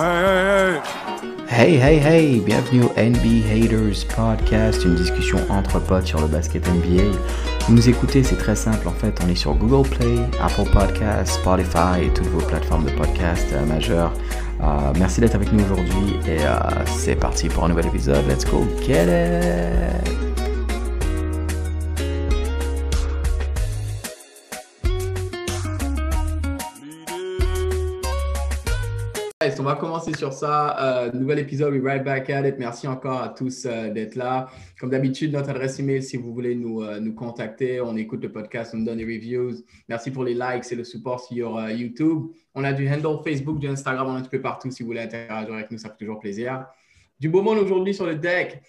Hey, hey, hey, bienvenue au NBA Haters Podcast, une discussion entre potes sur le basket NBA. Vous nous écoutez, c'est très simple en fait, on est sur Google Play, Apple Podcasts, Spotify et toutes vos plateformes de podcast euh, majeures. Euh, merci d'être avec nous aujourd'hui et euh, c'est parti pour un nouvel épisode. Let's go, get it! Va commencer sur ça. Euh, nouvel épisode, we right back at it. Merci encore à tous euh, d'être là. Comme d'habitude, notre adresse email, si vous voulez nous, euh, nous contacter, on écoute le podcast, on donne des reviews. Merci pour les likes et le support sur YouTube. On a du handle Facebook, du Instagram, on est un petit peu partout. Si vous voulez interagir avec nous, ça fait toujours plaisir. Du beau monde aujourd'hui sur le deck.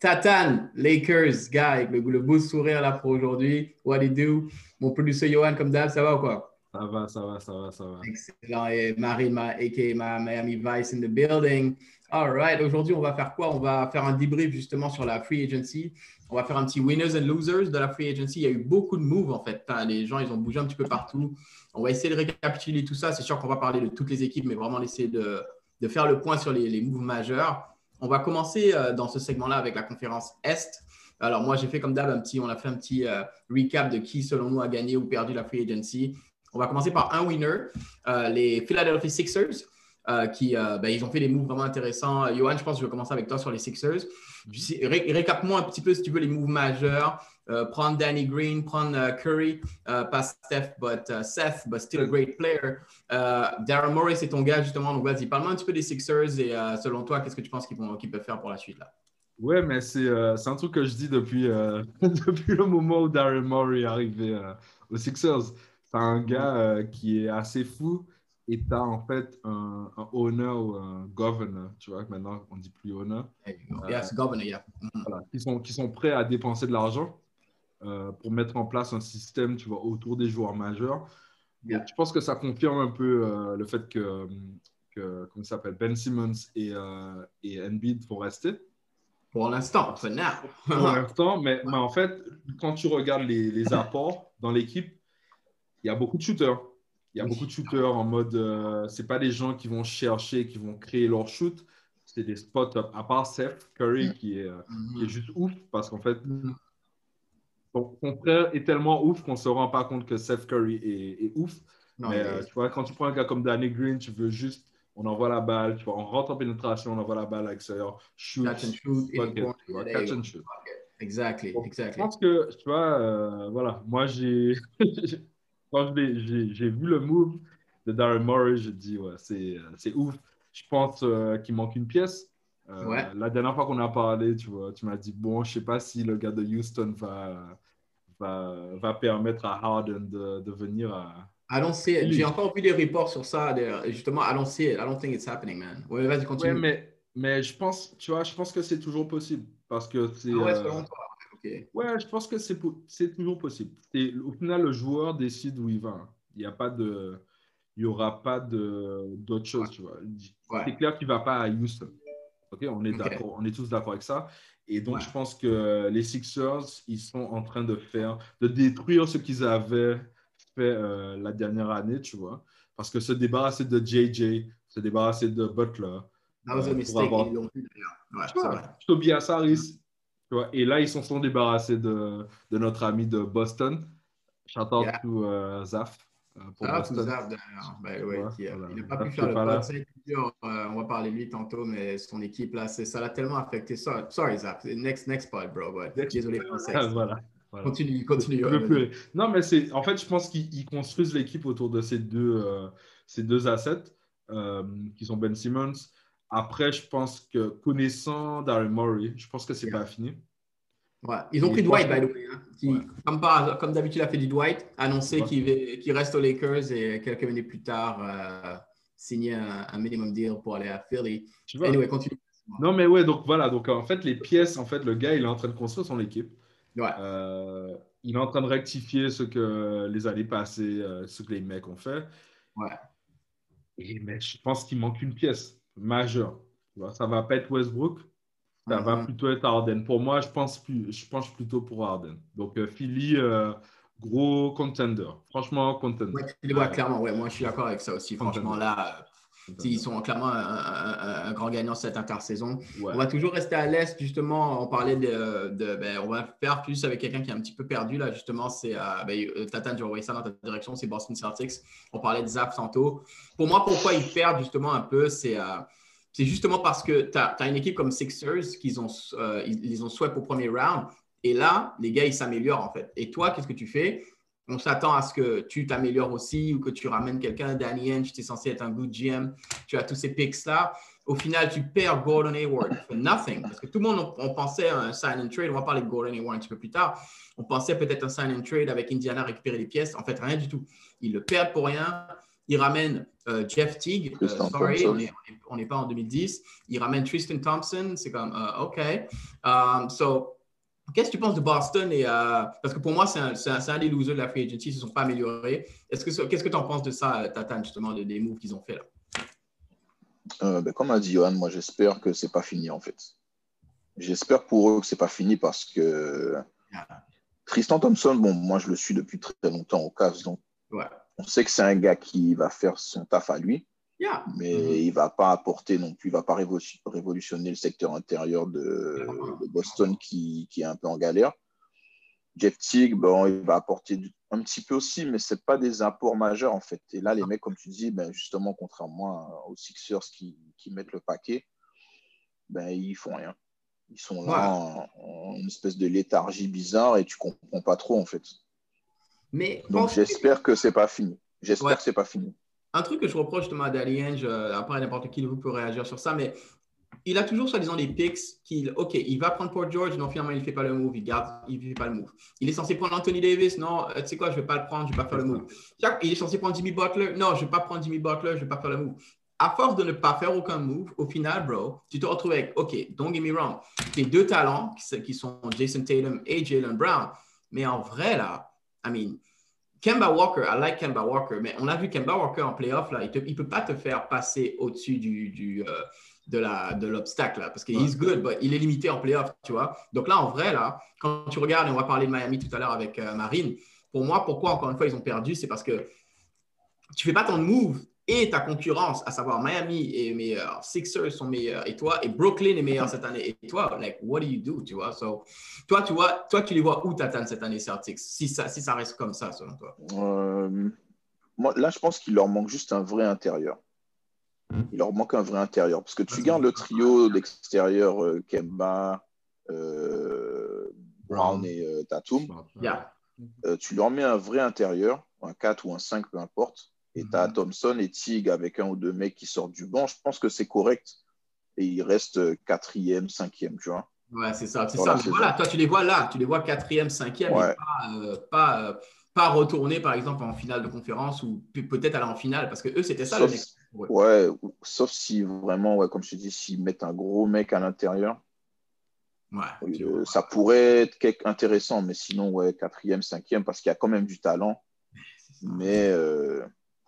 Tatan, Lakers, guy, le, beau sourire là pour aujourd'hui. What do you do? Mon producer Johan, comme d'hab, ça va ou quoi? Ça va, ça va, ça va, ça va. Excellent. Et Marie, ma, a.k.a. Miami Vice in the building. All right. Aujourd'hui, on va faire quoi? On va faire un débrief justement sur la free agency. On va faire un petit winners and losers de la free agency. Il y a eu beaucoup de moves en fait. Les gens, ils ont bougé un petit peu partout. On va essayer de récapituler tout ça. C'est sûr qu'on va parler de toutes les équipes, mais vraiment essayer de, de faire le point sur les, les moves majeurs. On va commencer euh, dans ce segment-là avec la conférence Est. Alors moi, j'ai fait comme d'hab on a fait un petit euh, recap de qui, selon nous, a gagné ou perdu la free agency. On va commencer par un winner, euh, les Philadelphia Sixers, euh, qui euh, ben, ils ont fait des moves vraiment intéressants. Johan, je pense que je vais commencer avec toi sur les Sixers. Ré Récap-moi un petit peu, si tu veux, les moves majeurs. prendre Danny Green, prendre Curry, pas Steph, but Seth, but still a great player. Darren Morris, c'est ton gars, justement. Donc, vas-y, parle-moi un petit peu des Sixers et selon toi, qu'est-ce que tu penses qu'ils peuvent faire pour la suite là? Ouais, mais c'est un truc que je dis depuis, depuis le moment où Darren Morris est arrivé aux Sixers tu un gars euh, qui est assez fou et tu as en fait un, un, owner ou un governor, tu vois, maintenant on dit plus owner. Yes, governor, yeah. Mm. Voilà, qui, sont, qui sont prêts à dépenser de l'argent euh, pour mettre en place un système, tu vois, autour des joueurs majeurs. Yeah. Je pense que ça confirme un peu euh, le fait que, que comment ça s'appelle, Ben Simmons et, euh, et Embiid vont rester. Pour l'instant, for now. pour l'instant, mais, mais, en fait, quand tu regardes les, les apports dans l'équipe, y a beaucoup de shooters. Il y a beaucoup de shooters en mode, euh, c'est pas des gens qui vont chercher, qui vont créer leur shoot. C'est des spots up. À part Seth Curry mm. qui est, euh, qui est juste ouf parce qu'en fait, mm. ton, frère est tellement ouf qu'on se rend pas compte que Seth Curry est, est ouf. mais euh, tu vois, quand tu prends un gars comme Danny Green, tu veux juste, on envoie la balle, tu vois, on rentre en pénétration, on envoie la balle à l'extérieur, shoot, catch and shoot, catch and shoot. Exactly, exactly. Je pense que, tu vois, voilà, moi j'ai quand j'ai vu le move de Darren Morris, j'ai dit, ouais, c'est ouf. Je pense euh, qu'il manque une pièce. Euh, la dernière fois qu'on a parlé, tu vois, tu m'as dit, bon, je sais pas si le gars de Houston va, va, va permettre à Harden de, de venir à. J'ai encore vu des reports sur ça. Justement, I don't see it. I don't think it's happening, man. Ouais, vas-y, continue. Ouais, mais, mais je pense, tu vois, je pense que c'est toujours possible. Parce que c'est. Ah ouais, euh, Ouais, je pense que c'est toujours possible. Et au final, le joueur décide où il va. Il n'y a pas de, il y aura pas d'autre chose, tu vois. C'est clair qu'il ne va pas à Houston. Ok, on est d'accord, on est tous d'accord avec ça. Et donc, je pense que les Sixers, ils sont en train de faire, de détruire ce qu'ils avaient fait euh, la dernière année, tu vois. Parce que se débarrasser de JJ, se débarrasser de Butler. That was a euh, mistake. Avoir... Ouais, Tobias Harris, et là, ils s'en sont débarrassés de, de, notre ami de Boston. Shout out yeah. to uh, Zaf. Uh, pour ah, Boston. Zaf, ben, ouais, ouais, qui, voilà. Il n'a pas pu faire le pas euh, on va parler de lui tantôt, mais son équipe, là, ça l'a tellement affecté. Sorry, sorry Zaf. Next, next pod, bro. But désolé, français. voilà. Voilà. Continue, continue. non, mais c'est en fait, je pense qu'ils construisent l'équipe autour de ces deux, euh, ces deux assets euh, qui sont Ben Simmons après, je pense que connaissant Darren Murray, je pense que c'est yeah. pas fini. Ouais. Ils ont pris Dwight, by the way. Hein, qui, ouais. Comme, comme d'habitude, a fait du Dwight, annoncé ouais. qu'il qu reste aux Lakers et quelques minutes plus tard, euh, signer un, un, minimum deal pour aller à Philly. Anyway, continue. Non, mais ouais, donc voilà. Donc en fait, les pièces, en fait, le gars, il est en train de construire son équipe. Ouais. Euh, il est en train de rectifier ce que les années passées, euh, ce que les mecs ont fait. Ouais. Et, mais je pense qu'il manque une pièce majeur. Ça va pas être Westbrook, ça mm -hmm. va mm-hmm. plutôt être Harden. Pour moi, je pense, plus, je pense plutôt pour Harden. Donc, euh, Philly, euh, gros contender. Franchement, contender. Ouais, ouais, clairement, ouais, moi je suis d'accord avec ça aussi. Franchement, là, Ils sont clairement un, grand gagnant cette intersaison. On va toujours rester à l'Est, justement. On parlait de. Ben, on va faire plus avec quelqu'un qui est un petit peu perdu, là, justement. C'est. Euh, ben, euh, Tatan, je ça dans ta direction, c'est Boston Celtics. On parlait de Zap Santo. Pour moi, pourquoi ils perdent, justement, un peu, c'est. Euh, c'est justement parce que tu as, une équipe comme Sixers qui ont, ils, ont swept au premier round. Et là, les gars, ils s'améliorent en fait. Et toi, qu'est-ce que tu fais? On s'attend à ce que tu t'améliores aussi ou que tu ramènes quelqu'un. Danny Henge, tu es censé être un good GM. Tu as tous ces picks-là. Au final, tu perds Gordon Hayward for nothing. Parce que tout le monde, on, pensait à un sign and trade. On va parler de Gordon Hayward un petit peu plus tard. On pensait peut-être un sign and trade avec Indiana récupérer les pièces. En fait, rien du tout. Ils le perdent pour rien. Ils ramènent euh, Jeff Teague. Euh, sorry, on n'est pas en 2010. Ils ramènent Tristan Thompson. C'est comme, euh, OK. Um, so, Qu'est-ce que tu penses de Boston? Et, euh, parce que pour moi, c'est un, un, des losers de la free agency. Ils ne se sont pas améliorés. Qu'est-ce que tu en penses de ça, Tatan, justement, des moves qu'ils ont fait là? Euh, ben, comme a dit Johan, moi, j'espère que ce n'est pas fini, en fait. J'espère pour eux que ce n'est pas fini parce que Tristan Thompson, bon, moi, je le suis depuis très longtemps au Cavs. Donc, on sait que c'est un gars qui va faire son taf à lui. Mais mm-hmm. il ne va pas apporter non plus, il ne va pas révolutionner le secteur intérieur de, Boston qui, qui, est un peu en galère. Jeff Teague, bon, il va apporter un petit peu aussi, mais ce n'est pas des apports majeurs en fait. Et là, les mecs, comme tu dis, ben, justement, contrairement aux Sixers qui, qui mettent le paquet, ben, ils font rien. Ils sont là en, une espèce de léthargie bizarre et tu ne comprends pas trop en fait. Mais Donc j'espère que ce n'est pas fini. J'espère que ce n'est pas fini un truc que je reproche justement à Dalienge, après n'importe qui de vous peut réagir sur ça, mais il a toujours soi-disant des picks qu'il, OK, il va prendre Port George, non, finalement, il ne fait pas le move, il garde, il ne fait pas le move. Il est censé prendre Anthony Davis, non, euh, tu sais quoi, je ne vais pas le prendre, je ne vais pas faire le move. Il est censé prendre Jimmy Butler, non, je ne vais pas prendre Jimmy Butler, je ne vais pas faire le move. À force de ne pas faire aucun move, au final, bro, tu te retrouves avec, OK, don't get me wrong, tes deux talents qui sont Jason Tatum et Jalen Brown, mais en vrai, là, I mean, Kemba Walker, I like Kemba Walker, mais on a vu Kemba Walker en playoff, là, il ne peut pas te faire passer au-dessus du, du euh, de l'obstacle, parce qu'il est good, mais il est limité en playoff, tu vois. Donc là, en vrai, là, quand tu regardes, et on va parler de Miami tout à l'heure avec euh, Marine, pour moi, pourquoi, encore une fois, ils ont perdu, c'est parce que tu ne fais pas ton move et ta concurrence, à savoir Miami est meilleur, Sixers sont meilleurs et toi, et Brooklyn est meilleur cette année et toi, like, what do you do, tu vois? So, toi, tu vois, toi, tu les vois où t'attends cette année Celtics, si ça, si ça reste comme ça, selon toi? Euh, moi, là, je pense qu'il leur manque juste un vrai intérieur. Il leur manque un vrai intérieur parce que tu gardes le trio d'extérieur euh, Kemba, euh, Brown et Tatum. tu leur mets un vrai intérieur, un 4 ou un 5, peu importe et tu as Thompson et Tig avec un ou deux mecs qui sortent du banc. Je pense que c'est correct. Et il reste quatrième, cinquième, tu vois. Ouais, c'est ça. C'est ça. voilà, toi, tu les vois là. Tu les vois quatrième, cinquième, et pas, euh, pas, euh, pas, retourner, par exemple, en finale de conférence ou peut-être aller en finale. Parce que eux, c'était ça. Sauf, le mec. Ouais, sauf si vraiment, ouais, comme je te dis, s'ils mettent un gros mec à l'intérieur. Ouais, euh, ça pourrait être quelque intéressant, mais sinon, ouais, quatrième, cinquième, parce qu'il y a quand même du talent. Mais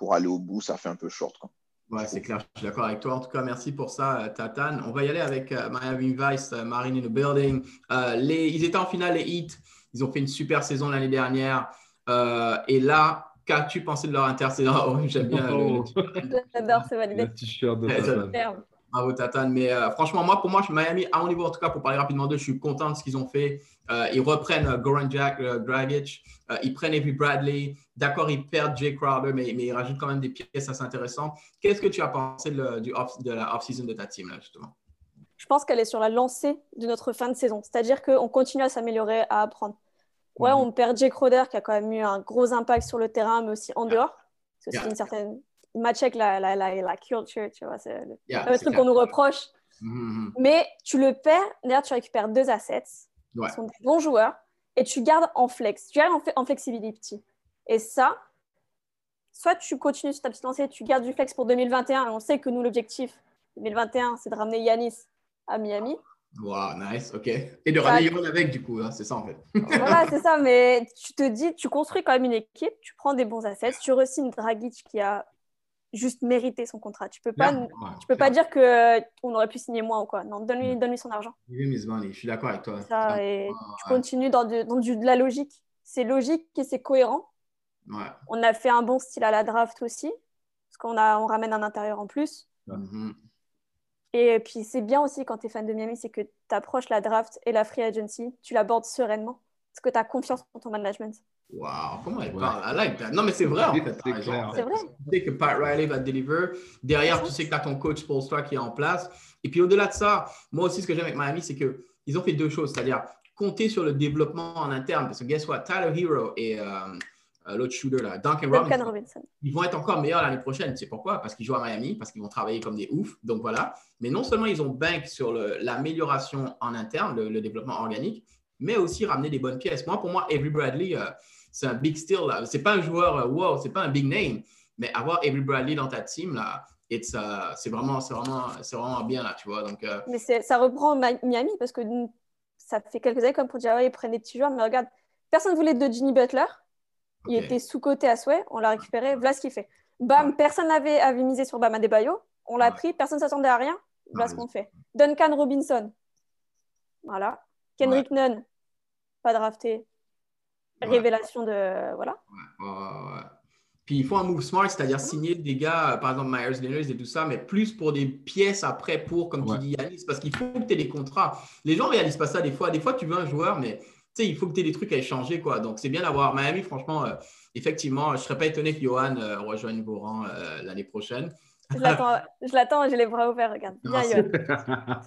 pour aller au bout, ça fait un peu short. Quoi. Ouais, c'est clair, je suis d'accord avec toi. En tout cas, merci pour ça, euh, Tatane. On va y aller avec euh, Miami Vice, euh, Marine in the Building. les, ils étaient en finale, les Heat. Ils ont fait une super saison l'année dernière. et là, qu'as-tu pensé de leur intersaison? Oh, J'aime bien. Oh. J'adore, c'est validé. Le t-shirt de Bravo Tatane. Mais euh, franchement, moi, pour moi, Miami, à mon niveau, en tout cas, pour parler rapidement d'eux, je suis content de ce qu'ils ont fait. Euh, ils reprennent euh, Goran Jack, Dragic, ils prennent Avery Bradley. D'accord, ils perdent Jay Crowder, mais, mais, ils rajoutent quand même des pièces assez intéressantes. Qu'est-ce que tu as pensé de, du off, de la off-season de ta team, là, justement? Je pense qu'elle est sur la lancée de notre fin de saison. C'est-à-dire qu'on continue à s'améliorer, à apprendre. Ouais, mhm. on perd Jay Crowder, qui a quand même eu un gros impact sur le terrain, mais aussi en dehors. C'est une certaine match avec la, la, la, culture, tu vois, c'est le, truc qu'on nous reproche. Mm-hmm. Mais tu le perds, d'ailleurs, tu récupères deux assets, ouais. qui sont des bons joueurs, et tu gardes en flex, tu gardes en, en flexibility. Et ça, soit tu continues sur ta petite lancée, tu gardes du flex pour 2021, et on sait que nous, l'objectif 2021, c'est de ramener Yanis à Miami. Wow, nice, ok. Et de ramener Yanis avec, du coup, hein, c'est ça en fait. voilà, c'est ça, mais tu te dis, tu construis quand même une équipe, tu prends des bons assets, tu re-signes Dragic qui a juste mériter son contrat. Tu peux pas, tu peux pas dire que euh, on aurait pu signer moins ou quoi. Non, donne-lui, donne-lui son argent. Je suis d'accord avec toi. Ça, et tu continues dans, du, dans du, de la logique. C'est logique et c'est cohérent. On a fait un bon style à la draft aussi, parce qu'on a, on ramène un intérieur en plus. Mhm. Et puis, c'est bien aussi quand tu es fan de Miami, c'est que tu approches la draft et la free agency, tu l'abordes sereinement, parce que tu as confiance en ton management. Wow, comment elle Ouais. parle? I like that. Non, mais c'est vrai, en C'est- fait. vrai. Tu sais que Pat Riley va te deliver. Derrière, tu sais que tu as ton coach Paul qui est en place. Et puis, au-delà de ça, moi aussi, ce que j'aime avec Miami, c'est qu'ils ont fait deux choses, c'est-à-dire compter sur le développement en interne. Parce que, guess what? Tyler Hero et euh, euh, l'autre shooter, là, Duncan Duncan Robinson, Robinson. ils vont être encore meilleurs l'année prochaine. Tu sais pourquoi? Parce qu'ils jouent à Miami, parce qu'ils vont travailler comme des oufs. Donc voilà. Mais non seulement ils ont bank sur l'amélioration en interne, le, le développement organique, mais aussi ramener des bonnes pièces. Moi, pour moi, Avery Bradley, euh, c'est un big steal. là. C'est pas un joueur, euh, wow, c'est pas un big name, mais avoir Avery Bradley dans ta team, là, it's, euh, c'est vraiment, c'est vraiment, c'est vraiment bien, là, tu vois. Donc, euh, Mais c'est- ça reprend Miami parce que ça fait quelques années comme pour dire, ouais, ils prennent des petits joueurs, mais regarde, personne ne voulait de Jimmy Butler. Il était sous-côté à souhait, on l'a récupéré, voilà ce qu'il fait. Bam, Ouais. personne n'avait avait misé sur Bam Adebayo, on l'a Ouais. pris, personne ne s'attendait à rien, voilà Ouais. ce qu'on fait. Duncan Robinson, voilà. Kendrick Nunn, pas drafté, Révélation de... Voilà. Ouais, ouais, ouais. Puis il faut un move smart, c'est-à-dire signer des gars, euh, par exemple Myers Leonard et tout ça, mais plus pour des pièces après pour, comme Ouais. tu dis, Yanis, parce qu'il faut que tu aies des contrats. Les gens ne réalisent pas ça des fois. Des fois, tu veux un joueur, mais tu sais, il faut que tu aies des trucs à échanger. Quoi. Donc, c'est bien d'avoir Miami, franchement, euh, effectivement, je ne serais pas étonné que Johan euh, rejoigne vos rangs euh, l'année prochaine. Je l'attends, je l'attends, j'ai les bras ouverts, regarde. Bien.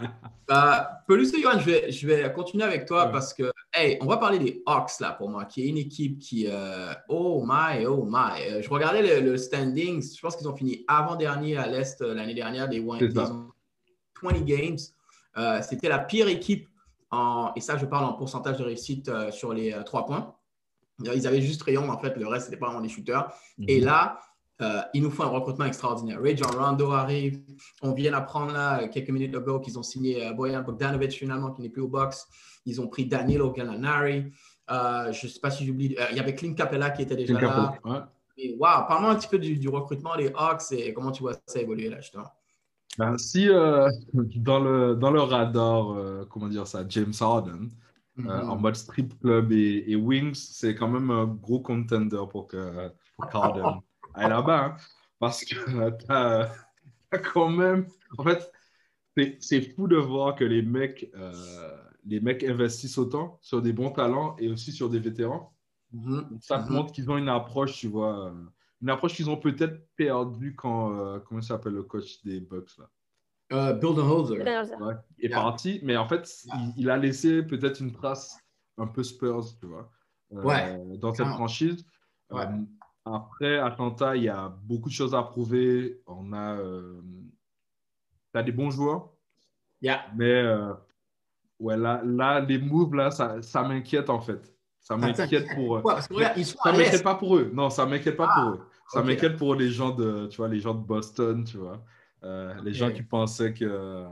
Bah, Pelus et Johan, je vais, je vais continuer avec toi Ouais. parce que, hey, on va parler des Hawks là pour moi, qui est une équipe qui, euh, oh my, oh my. Euh, je regardais le, le standings, je pense qu'ils ont fini avant-dernier à l'Est euh, l'année dernière, des C'est ils ont 20 games. Euh, C'était la pire équipe, en, et ça je parle en pourcentage de réussite euh, sur les euh, trois points. Ils avaient juste Rayon, en fait, le reste, c'était pas vraiment des shooters. Et là, euh, il nous faut un recrutement extraordinaire. Ray John Rondo arrive. On vient d'apprendre là, quelques minutes ago qu'ils ont signé euh, Boyan Bogdanovic finalement, qui n'est plus au box. Ils ont pris Danilo Gallinari. Euh, je ne sais pas si j'oublie. euh, il y avait Clint Capella qui était déjà Clint là. Ouais. Et wow, parle-moi un petit peu du, du recrutement des Hawks et comment tu vois ça évoluer là, justement. Ben, si euh, dans, le, dans le radar, comment dire ça, James Harden, Mhm. en mode strip club et, et wings, c'est quand même un gros contender pour que pour qu'Harden aille là-bas. hein. parce que tu as, quand même. En fait, c'est- c'est fou de voir que les mecs, euh, les mecs investissent autant sur des bons talents et aussi sur des vétérans. Mhm. Ça te Mhm. montre qu'ils ont une approche, tu vois, euh, une approche qu'ils ont peut-être perdue quand, euh, comment s'appelle le coach des Bucks là? Euh, Budenholzer. ouais, est Yeah. parti, mais en fait, Yeah. il, il a laissé peut-être une trace un peu Spurs, tu vois, euh, Ouais. dans cette franchise. Ouais. Après, Atlanta, il y a beaucoup de choses à prouver. On a, euh, t'as des bons joueurs, Yeah. mais euh, ouais, là, là, les moves là, ça, ça m'inquiète en fait. Ça m'inquiète pour. eux. Ouais, Ça m'inquiète pas pour eux. Non, ça m'inquiète pas Ah, pour eux. Ça m'inquiète pour les gens de, tu vois, les gens de Boston, tu vois, Euh, les gens qui pensaient que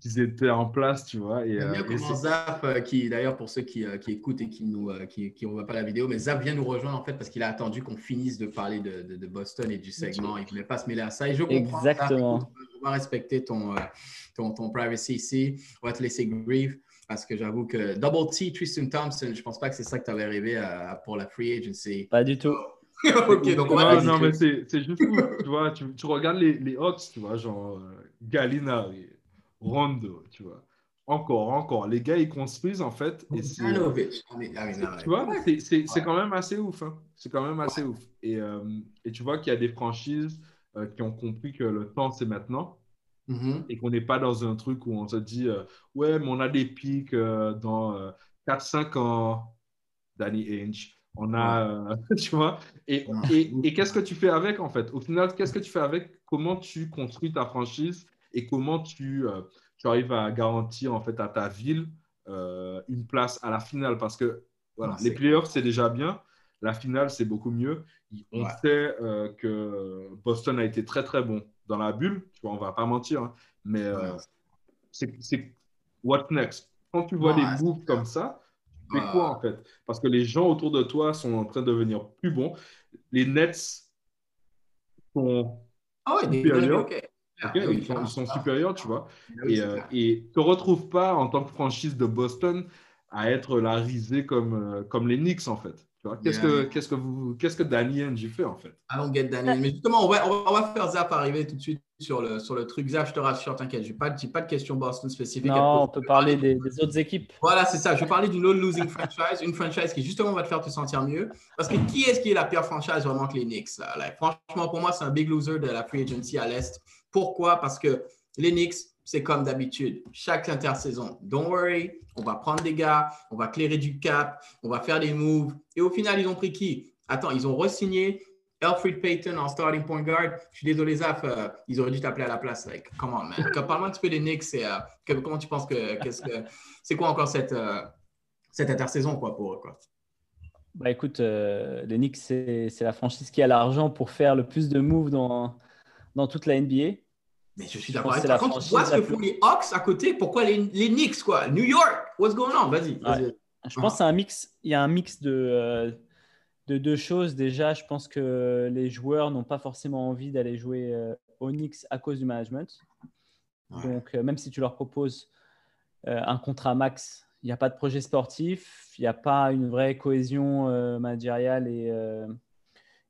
qu'ils étaient en place, tu vois. Et, euh, bien et comment c'est- Zap, euh, qui d'ailleurs pour ceux qui, euh, qui écoutent et qui nous euh, qui, qui voient pas la vidéo, mais Zap vient nous rejoindre en fait parce qu'il a attendu qu'on finisse de parler de, de- de Boston et du segment. Il ne voulait pas se mêler à ça. Et je comprends. Zap. Exactement. Écoute, on va respecter ton, ton, ton privacy ici. On va te laisser grieve parce que j'avoue que Double T, Tristan Thompson, je pense pas que c'est ça que tu avais rêvé à- pour la free agency. Pas du tout. ok, donc on va non, non, mais c'est c'est juste tu vois. Tu, tu regardes les, les Hawks, tu vois, genre euh, Gallinari, Rondo, tu vois. Encore, encore. Les gars, ils construisent en fait. Et c'est, mean, tu vois, c'est c'est- c'est Ouais. quand même assez ouf. hein. C'est quand même assez ouf. Et, euh, et tu vois qu'il y a des franchises euh, qui ont compris que le temps, c'est maintenant. Mhm. et qu'on n'est pas dans un truc où on se dit euh, ouais mais on a des pics dans euh, 4-5 ans Danny Ainge on a tu vois et, et, et qu'est-ce que tu fais avec en fait? Au final qu'est-ce que tu fais avec? Comment tu construis ta franchise? Et comment tu, euh, tu arrives à garantir en fait à ta ville euh, une place à la finale? Parce que voilà, les playoffs c'est déjà bien la finale c'est beaucoup mieux on Ouais. sait euh, que Boston a été très très bon dans la bulle, tu vois, on va pas mentir, hein, mais Ouais. c'est what next? Quand tu vois Ouais, des moves comme ça, tu fais quoi en fait? Parce que les gens autour de toi sont en train de devenir plus bons. Les Nets sont, Ah ouais, des Supérieur. ok. ok, Ah, oui, ils sont, ils sont ah, supérieurs, tu vois, ah oui, et, euh, et te retrouves pas en tant que franchise de Boston à être la risée comme, euh, comme les Knicks en fait. Qu'est-ce que, qu'est-ce que vous, qu'est-ce que Danny Ainge fait en fait? I don't get Danny Mais justement, on va, on va faire Zap arriver tout de suite sur le, sur le truc. Zap, je te rassure, t'inquiète, j'ai pas, pas de questions Boston spécifiques. Non, on peut parler des, autres équipes. Voilà, c'est ça. Je vais parler d'une autre losing franchise, une franchise qui justement va te faire te sentir mieux. Parce que qui est-ce qui est la pire franchise vraiment que les Knicks là? Franchement, pour moi, c'est un big loser de la free agency à l'Est. Pourquoi? Parce que les Knicks, c'est comme d'habitude. Chaque intersaison, don't worry, on va prendre des gars, on va clairer du cap, on va faire des moves. Et au final, ils ont pris qui? Attends, ils ont re-signé Alfred Payton en starting point guard. Je suis désolé, Zaf, euh, ils auraient dû t'appeler à la place. Like, come on, man. Parle-moi un petit peu des Knicks. Euh, comment tu penses que. c'est quoi encore cette, euh, cette intersaison quoi, pour eux quoi? Bah écoute, les Knicks, c'est la franchise qui a l'argent pour faire le plus de moves dans, dans toute la NBA. Mais je suis d'accord avec toi. Quand tu vois ce que font les Hawks à côté, pourquoi les, les Knicks, quoi? New York, what's going on? Vas-y. je pense qu'il mix, il y a un mix de, euh, de deux choses. Déjà, je pense que les joueurs n'ont pas forcément envie d'aller jouer euh, au Knicks à cause du management. Donc, euh, même si tu leur proposes un contrat max, il n'y a pas de projet sportif, il n'y a pas une vraie cohésion managériale et,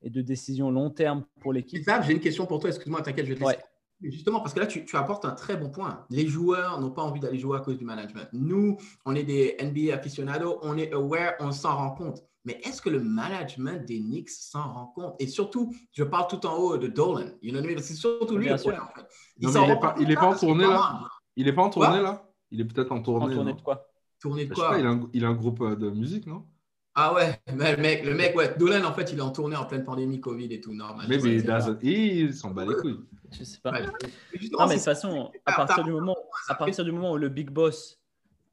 et de décision long terme pour l'équipe. J'ai une question pour toi, excuse-moi, t'inquiète, je vais te laisser. Justement, parce que là, tu, apportes un très bon point. Les joueurs n'ont pas envie d'aller jouer à cause du management. Nous, on est des NBA aficionados, on est aware, on s'en rend compte. Mais est-ce que le management des Knicks s'en rend compte? Et surtout, je parle tout en haut de Dolan. You know C'est surtout lui le point. Il n'est pas, il est pas en tournée là Il n'est pas en tournée là Il est peut-être en tournée. En tournée de quoi? Tournée de quoi? il, a un, il a un groupe euh, de musique, non? Ah ouais, mais le mec, le mec, ouais, Dolan, en fait, il est en tournée en pleine pandémie Covid et tout, normal. Mais, il s'en bat les couilles. Je sais pas. non, mais de toute façon, à partir, du moment, à partir du moment où le big boss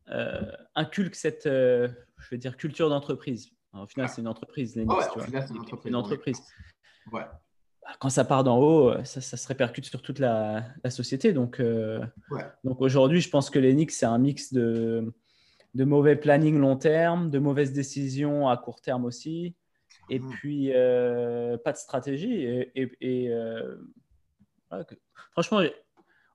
euh, inculque cette, euh, je vais dire, culture d'entreprise, au final, c'est une entreprise, les ouais, tu vois. une entreprise. Ouais. Bah, quand ça part d'en haut, ça, ça, se répercute sur toute la, la société. Donc, euh, donc aujourd'hui, je pense que les c'est un mix de de mauvais planning long terme, de mauvaises décisions à court terme aussi, et mmh. puis euh, pas de stratégie. Et, euh, franchement,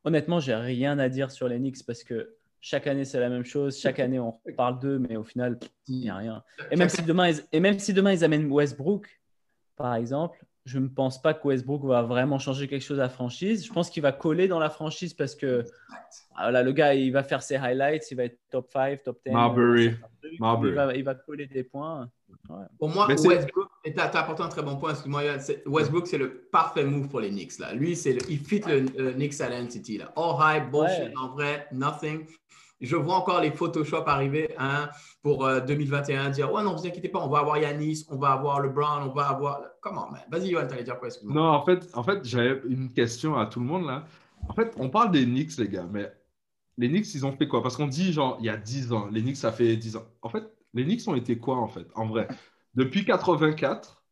honnêtement, j'ai rien à dire sur les Knicks parce que chaque année c'est la même chose, chaque année on parle d'eux, mais au final, il n'y a rien. Et même, si demain, et même si demain ils amènent Westbrook, par exemple, je ne pense pas que Westbrook va vraiment changer quelque chose à la franchise. Je pense qu'il va coller dans la franchise parce que voilà, le gars, il va faire ses highlights, il va être top 5, top 10. Marbury. Il, va, coller des points. Pour moi, Westbrook, tu as, apporté un très bon point. Westbrook, c'est le parfait move pour les Knicks. Là. Lui, il fit le, Knicks Identity. Là. All hype, bullshit, en vrai, nothing je vois encore les Photoshop arriver hein, pour 2021, euh, dire Ouais, non, vous inquiétez pas, on va avoir Yanis, on va avoir LeBron, on va avoir. Comment, Vas-y, Yoann, allais dire quoi Non, en fait, en fait j'avais une question à tout le monde là. En fait, on parle des Knicks, les gars, mais les Knicks, ils ont fait quoi? Parce qu'on dit, genre, il y a 10 ans, les Knicks, ça fait 10 ans. En fait, les Knicks ont été quoi, en fait, en vrai? Depuis 84,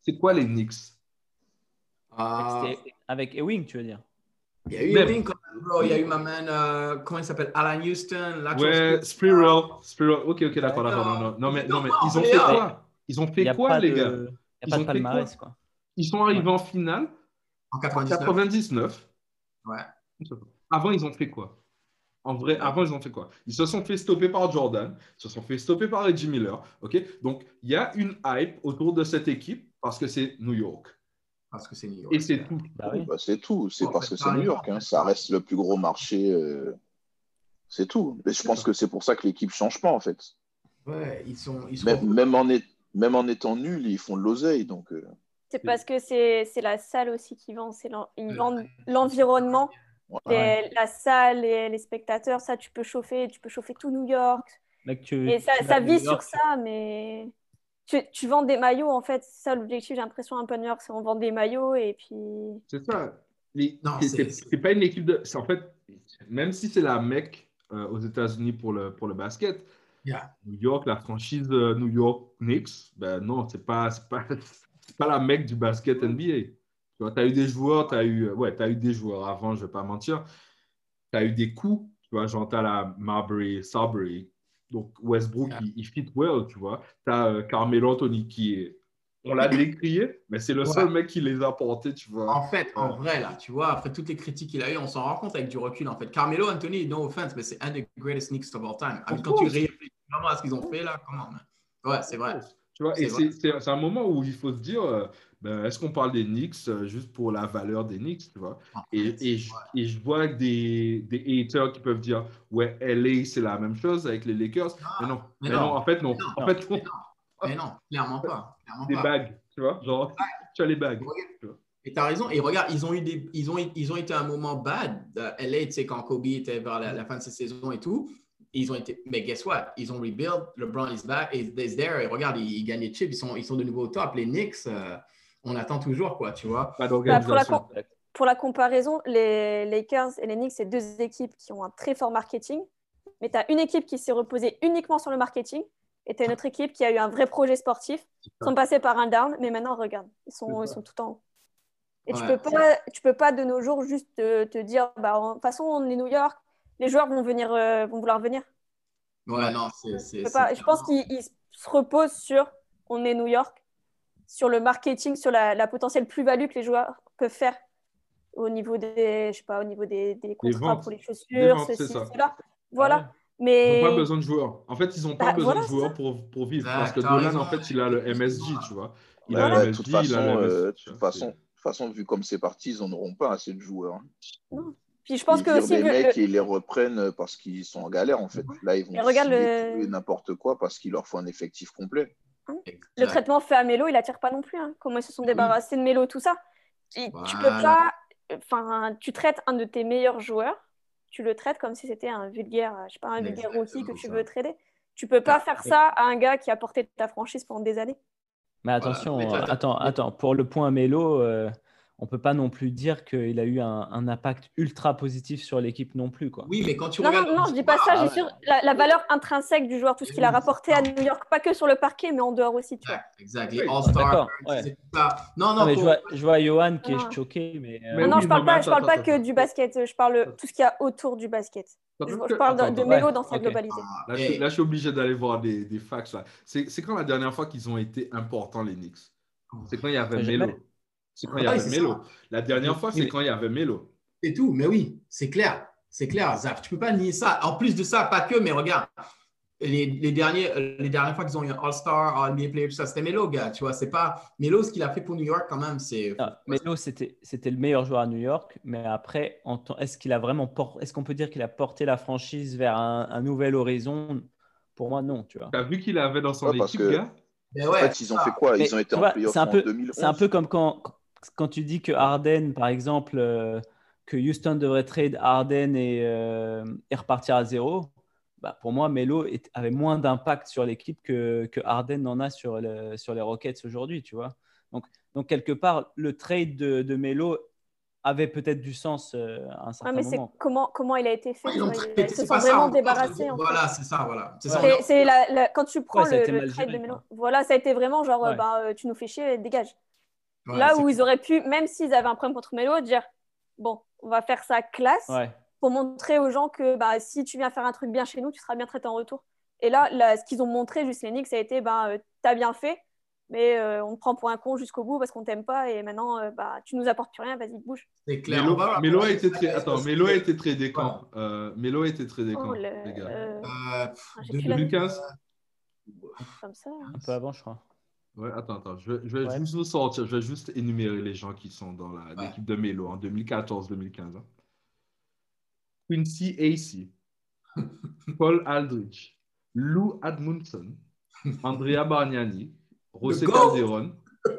c'est quoi les Knicks? Ah. Avec Ewing, tu veux dire? Il y a eu Ewing, il y a eu ma man, euh, comment il s'appelle? Alan Houston. Ouais, Spiral. Spiral. Ok, ok, d'accord, d'accord. Non, non, non, mais, non, mais ils ont fait quoi? Ils ont fait quoi, les gars? Il n'y a pas de palmarès, quoi? Ils sont arrivés en finale en 99. 99. Ouais. Avant, ils ont fait quoi? En vrai, avant, ils ont fait quoi? Ils se sont fait stopper par Jordan, ils se sont fait stopper par Reggie Miller. ok? Donc, il y a une hype autour de cette équipe parce que c'est New York. Parce que c'est New York. Et c'est tout. Bah bah, c'est tout. C'est parce que c'est New York. Hein. Ça reste le plus gros marché. Euh, c'est tout. Mais je pense que c'est pour ça que l'équipe ne change pas, en fait. Ouais, ils sont. Même, en est... même en étant nuls, ils font de l'oseille. Donc. Euh. C'est parce que c'est la salle aussi qui vend. C'est l'environnement. La salle et les spectateurs, ça, tu peux chauffer, tu peux chauffer tout New York. et ça, ça vit sur ça, mais tu, vends des maillots, en fait, c'est ça l'objectif, j'ai l'impression un peu New York, c'est on vend des maillots et puis. C'est ça. C'est pas une équipe de. En fait, même si c'est la mec euh, aux États-Unis pour le, pour le basket, New York, la franchise New York Knicks, ben non, c'est pas, pas, pas la mec du basket NBA. Tu vois, as eu des joueurs, tu as eu, ouais, as eu des joueurs avant, je vais pas mentir. Tu as eu des coups, tu vois, genre tu la Marbury, Sabry, donc Westbrook, il, fit well, tu vois. Tu as euh, Carmelo Anthony qui est. On l'a décrié, mais c'est le seul mec qui les a portés, tu vois. En fait, en vrai, là, tu vois, après toutes les critiques qu'il a eues, on s'en rend compte avec du recul, en fait. Carmelo Anthony, no offense, mais c'est un des greatest sneaks of all time. quand tu réfléchis vraiment à ce qu'ils ont fait, là, comment, Ouais, c'est vrai. Tu vois, et c'est un moment où il faut se dire, euh, ben, est-ce qu'on parle des Knicks euh, juste pour la valeur des Knicks, tu vois? Ah, et, et, je, et, je, vois des, des haters qui peuvent dire, ouais, LA, c'est la même chose avec les Lakers. Ah, mais, non, mais, non, en fait, non. en fait, non. Mais non, clairement pas. des bagues, tu vois, genre, tu as les bagues. Et tu as raison. Et regarde, ils ont, eu des, ils ont, ils ont été un moment bad. Euh, LA, tu sais, quand Kobe était vers la, fin de sa saison et tout. Ils ont été, mais guess what? Ils ont rebuild. LeBron is back, is, there. Et regarde, ils, gagnent les chips. Ils sont, ils sont de nouveau au top. Les Knicks, euh, on attend toujours, quoi, tu vois. Pas bah, pour, la pour, la comparaison, les Lakers et les Knicks, c'est deux équipes qui ont un très fort marketing. Mais tu as une équipe qui s'est reposée uniquement sur le marketing et tu as une autre équipe qui a eu un vrai projet sportif. Ils sont passés par un down, mais maintenant, regarde, ils sont, ils sont tout en haut. Et tu peux pas, tu peux pas de nos jours juste te, dire, bah, de toute façon, on est New York, les joueurs vont venir, euh, vont vouloir venir. Ouais, non, c'est. Je pense qu'ils se reposent sur, on est New York, sur le marketing, sur la, potentielle plus-value que les joueurs peuvent faire au niveau des, je sais pas, au niveau des, des contrats pour les chaussures, ceci, cela. Voilà. Ah mais... Ils n'ont pas besoin de joueurs. En fait, ils n'ont pas bah, besoin de joueurs pour, pour, vivre. parce que Dolan, en fait, il a le MSG, tu vois. Il a le MSG, de toute façon, euh, toute façon, façon, vu comme c'est parti, ils n'en auront pas assez de joueurs. Non. Puis je pense que aussi. Les mecs, ils les reprennent parce qu'ils sont en galère, en fait. Là, ils vont le... n'importe quoi parce qu'il leur faut un effectif complet. Hein le traitement fait à Mélo, il attire pas non plus. Hein. Comment ils se sont débarrassés de Mélo, tout ça. Tu peux pas. Enfin, tu traites un de tes meilleurs joueurs, tu le traites comme si c'était un vulgaire, je sais pas, un vulgaire rookie que tu veux trader. Tu peux pas faire ça à un gars qui a porté ta franchise pendant des années. Mais attention, attends, attends, pour le point Mélo, euh, on peut pas non plus dire qu'il a eu un, impact ultra positif sur l'équipe non plus. Quoi. Oui, mais quand tu non, regardes... Non, non, je dis pas ça, ah, sur la, valeur intrinsèque du joueur, tout ce qu'il a rapporté à New York, pas que sur le parquet, mais en dehors aussi. Tu vois. Exact, les All-Stars. Non, non, mais je, vois, je vois Johan qui est choqué. Mais, euh, non, non, je parle pas, je parle pas que du basket, je parle tout ce qu'il y a autour du basket. Je, parle de, Mélo dans sa globalité. Là, je, suis obligé d'aller voir des, des facts. C'est quand la dernière fois qu'ils ont été importants, les Knicks? C'est quand il y avait Mélo. C'est quand il y avait Melo. La dernière fois, c'est quand il y avait Melo. C'est tout, mais oui, c'est clair. C'est clair, Zaf. Tu peux pas nier ça. En plus de ça, pas que, mais regarde, les, les, derniers, les dernières fois qu'ils ont eu un All-Star, All-NBA Player, tout ça, c'était Melo, gars. Tu vois, c'est pas Melo, ce qu'il a fait pour New York, quand même, c'est. Melo, c'était le meilleur joueur à New York, mais après, est-ce qu'il a vraiment est-ce qu'on peut dire qu'il a porté la franchise vers un, nouvel horizon? Pour moi, non, tu vois. T'as vu qu'il avait dans son équipe, gars? En fait, ils ont fait quoi? Ils ont été en playoff en 2011. C'est un peu comme quand, quand tu dis que Harden, par exemple, euh, que Houston devrait trade Harden et, euh, et repartir à zéro, bah, pour moi, Melo avait moins d'impact sur l'équipe que, que Harden en a sur, le, sur les Rockets aujourd'hui, tu vois. Donc, donc, quelque part, le trade de, de Melo avait peut-être du sens euh, à un certain mais moment. Comment, comment il a été fait Ils se sont vraiment débarrassés. Voilà, c'est ça, voilà. C'est la, quand tu prends le, trade de Melo, voilà, ça a été vraiment genre, bah, tu nous fais chier, dégage. Là où ils auraient pu, même s'ils avaient un problème contre Melo, dire bon, on va faire ça classe pour montrer aux gens que bah, si tu viens faire un truc bien chez nous, tu seras bien traité en retour. Et là, ce qu'ils ont montré, juste les ça a été bah, euh, t'as bien fait, mais euh, on te prend pour un con jusqu'au bout parce qu'on t'aime pas et maintenant euh, bah, tu nous apportes plus rien, vas-y, bouge. C'est clair. Mélo, a été très. Attends, Mélo a été très décant. Mélo a été très décant, les gars. 2015 Comme ça. Hein. Un peu avant, je crois. Ouais, attends, attends. Je vais, je vais juste vous sortir, je vais juste énumérer les gens qui sont dans l'équipe de Melo en 2014-2015. Hein. Quincy AC, Paul Aldrich, Lou Admundson, Andrea Bargnani, José Calderon.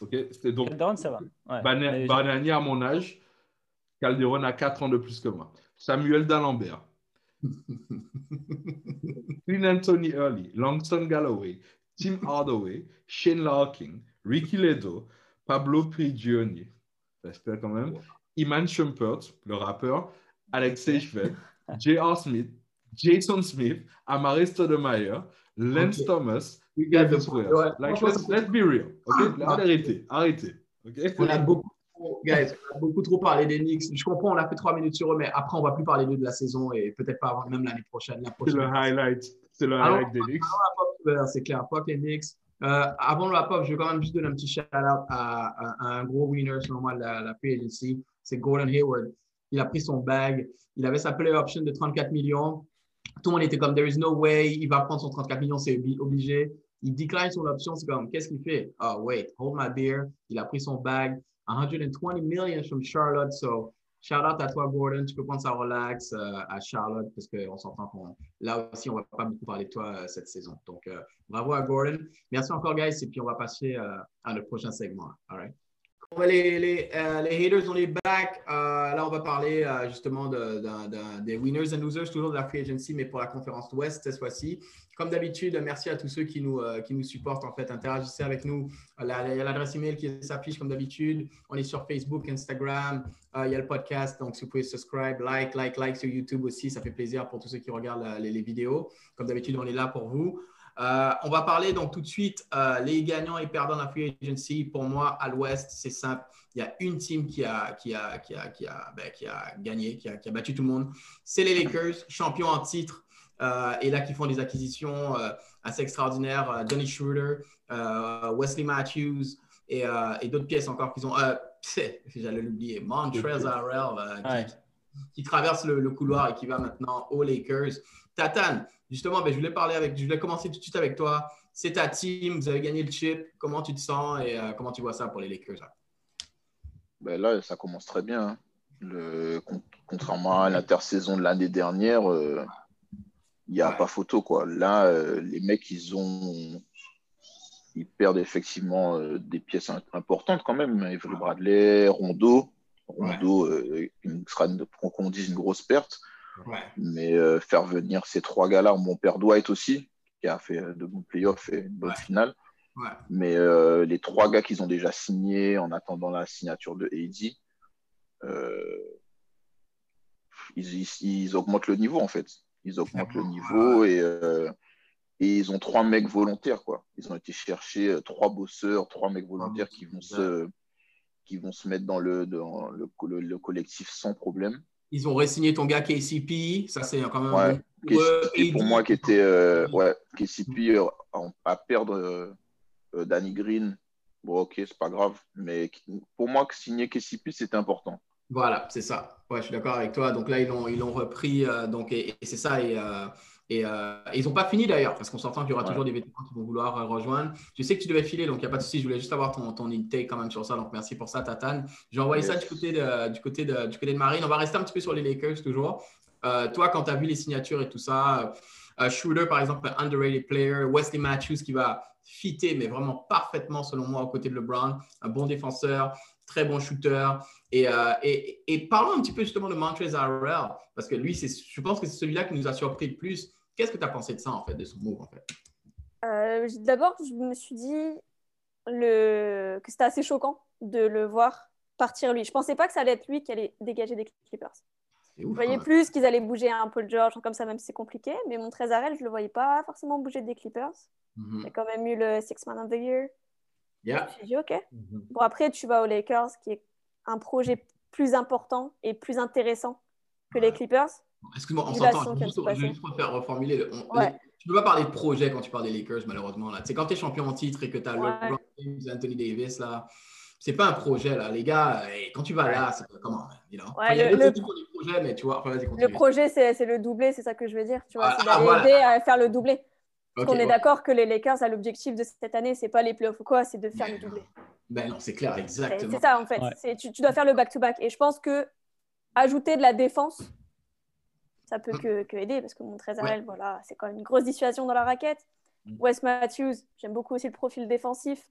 Ok, c'était donc. Calderon, ça va. Ouais, Bargnani à mon âge, Calderon a 4 ans de plus que moi. Samuel D'Alembert. Queen Anthony Early, Langston Galloway, Tim Hardaway, Shane Larkin, Ricky Ledo, Pablo Prigioni, j'espère quand même, Iman Shumpert, le rappeur, Alexei Shved, J.R. Smith, Jason Smith, Amari Stoudemire, Lance Thomas, Gavin Square. Like, let's, let's, be real. Okay? Ah, arrêtez, arrêtez. Okay? On a beaucoup guys, on a beaucoup trop parlé des Knicks. Je comprends, on a fait trois minutes sur eux, mais après, on va plus parler d'eux de la saison et peut-être pas avant même l'année prochaine. C'est le highlight. C'est le highlight des Knicks c'est clair. Fuck les Knicks. Euh, avant le wrap-up, je vais quand même juste donner un petit shout-out à, un gros winner, selon moi, de la, la free. C'est Gordon Hayward. Il a pris son bag. Il avait sa player option de 34 millions. Tout le monde était comme, there is no way, il va prendre son 34 millions, c'est obligé. Il décline son option, c'est comme, qu'est-ce qu'il fait? Oh, wait, hold my beer. Il a pris son bag. 120 million from Charlotte. So, out à toi, Gordon. Tu peux prendre ça relax euh, à Charlotte parce qu'on s'entend qu'on. Là aussi, on ne va pas beaucoup parler de toi euh, cette saison. Donc, euh, bravo à Gordon. Merci encore, guys. Et puis, on va passer à notre prochain segment. All right? Les, les, euh, les, haters, on est back. Euh, là, on va parler euh, justement de, des winners and losers, toujours de la free agency, mais pour la conférence Ouest cette fois-ci. Comme d'habitude, merci à tous ceux qui nous, qui nous supportent. En fait, interagissez avec nous. Il y a l'adresse email qui s'affiche comme d'habitude. On est sur Facebook, Instagram. il y a le podcast. Donc, si vous pouvez subscribe, like, like, like sur YouTube aussi, ça fait plaisir pour tous ceux qui regardent les, les vidéos. Comme d'habitude, on est là pour vous. Euh, on va parler donc tout de suite euh, les gagnants et perdants de la free agency. Pour moi, à l'Ouest, c'est simple. Il y a une team qui a, qui a, qui a, qui a, ben, qui a gagné, qui a, qui a, battu tout le monde. C'est les Lakers, champions en titre. Euh, et là, qui font des acquisitions assez extraordinaires. Johnny Schroeder, Wesley Matthews et, et d'autres pièces encore qu'ils ont. J'allais l'oublier. Montrezl Harrell qui, traverse le, le, couloir et qui va maintenant aux Lakers. Tatane, Justement, ben, je voulais parler avec, je voulais commencer tout de suite avec toi. C'est ta team, vous avez gagné le chip. Comment tu te sens et euh, comment tu vois ça pour les Lakers? Là? Ben là, ça commence très bien. Hein. Le, contrairement à l'intersaison de l'année dernière, il euh, n'y a pas photo. Quoi. Là, euh, les mecs, ils ont. Ils perdent effectivement des pièces importantes quand même. Avery Bradley, Rondo. Rondo, sera, qu'on dise, une grosse perte. Mais euh, faire venir ces trois gars-là, mon père Dwight aussi, qui a fait de bons playoffs et une bonne finale. Mais euh, les trois gars qu'ils ont déjà signés en attendant la signature de euh, ils, augmentent le niveau en fait. Ils augmentent le niveau et, et ils ont trois mecs volontaires. Quoi. Ils ont été chercher trois bosseurs, trois mecs volontaires qui vont se, qui vont se mettre dans le, dans le, le collectif sans problème. Ils ont re-signé ton gars KCP. Ça, c'est quand même. Ouais, pour moi, qui était. Euh, ouais, KCP euh, à perdre euh, Danny Green. Bon, ok, c'est pas grave. Mais pour moi, signer KCP, c'était important. Voilà, c'est ça. Ouais, je suis d'accord avec toi. Donc là, ils l'ont repris. donc, et, et c'est ça. Et, et, euh, ils n'ont pas fini d'ailleurs, parce qu'on s'entend qu'il y aura toujours des vétérans qui vont vouloir euh, rejoindre. Je sais que tu devais filer, donc il n'y a pas de souci. Je voulais juste avoir ton, ton intake quand même sur ça. Donc merci pour ça, Tatane. J'ai envoyé ça du côté, de, du, côté de, du côté de Marine. On va rester un petit peu sur les Lakers toujours. Euh, toi, quand tu as vu les signatures et tout ça, Shooter, par exemple, un underrated player, Wesley Matthews qui va fitter, mais vraiment parfaitement selon moi, aux côtés de LeBron, un bon défenseur, très bon shooter. Et, et, et, parlons un petit peu justement de Montrezl Harrell, parce que lui, je pense que c'est celui-là qui nous a surpris le plus. Qu'est-ce que tu as pensé de ça, en fait, de son move, en fait? Euh, D'abord, je me suis dit le... que c'était assez choquant de le voir partir lui. Je pensais pas que ça allait être lui qui allait dégager des Clippers. je voyais plus qu'ils allaient bouger un peu le George, comme ça, même si c'est compliqué. Mais mon Trésarel, je le voyais pas forcément bouger des Clippers. Mm-hmm. Il a quand même eu le Six Man of the Year. Yeah. J'ai dit, OK. Mm-hmm. Bon, après, tu vas aux Lakers, qui est un projet plus important et plus intéressant que les Clippers. Excuse-moi, on s'entend. Je vais juste faire reformuler. Tu ne peux pas parler de projet quand tu parles des Lakers, malheureusement. Là. quand tu es champion en titre et que tu as LeBron James, Anthony Davis, là, c'est pas un projet, là. Les gars, quand tu vas là, c'est comment you know? ouais, le, le... Projet, mais tu vois, le projet, c'est le doublé, c'est ça que je veux dire. Tu vois, c'est ah, d'aller aider à faire le doublé. Parce qu'on est d'accord que les Lakers, l'objectif de cette année, c'est pas les playoffs ou quoi, c'est de faire le doublé. Ben non, c'est clair, exactement. C'est ça, en fait. Tu, tu, dois faire le back-to-back. -back. Et je pense que ajouter de la défense, ça peut que, que aider parce que mon Trésarel, voilà, c'est quand même une grosse dissuasion dans la raquette. Mm. Wes Matthews, j'aime beaucoup aussi le profil défensif.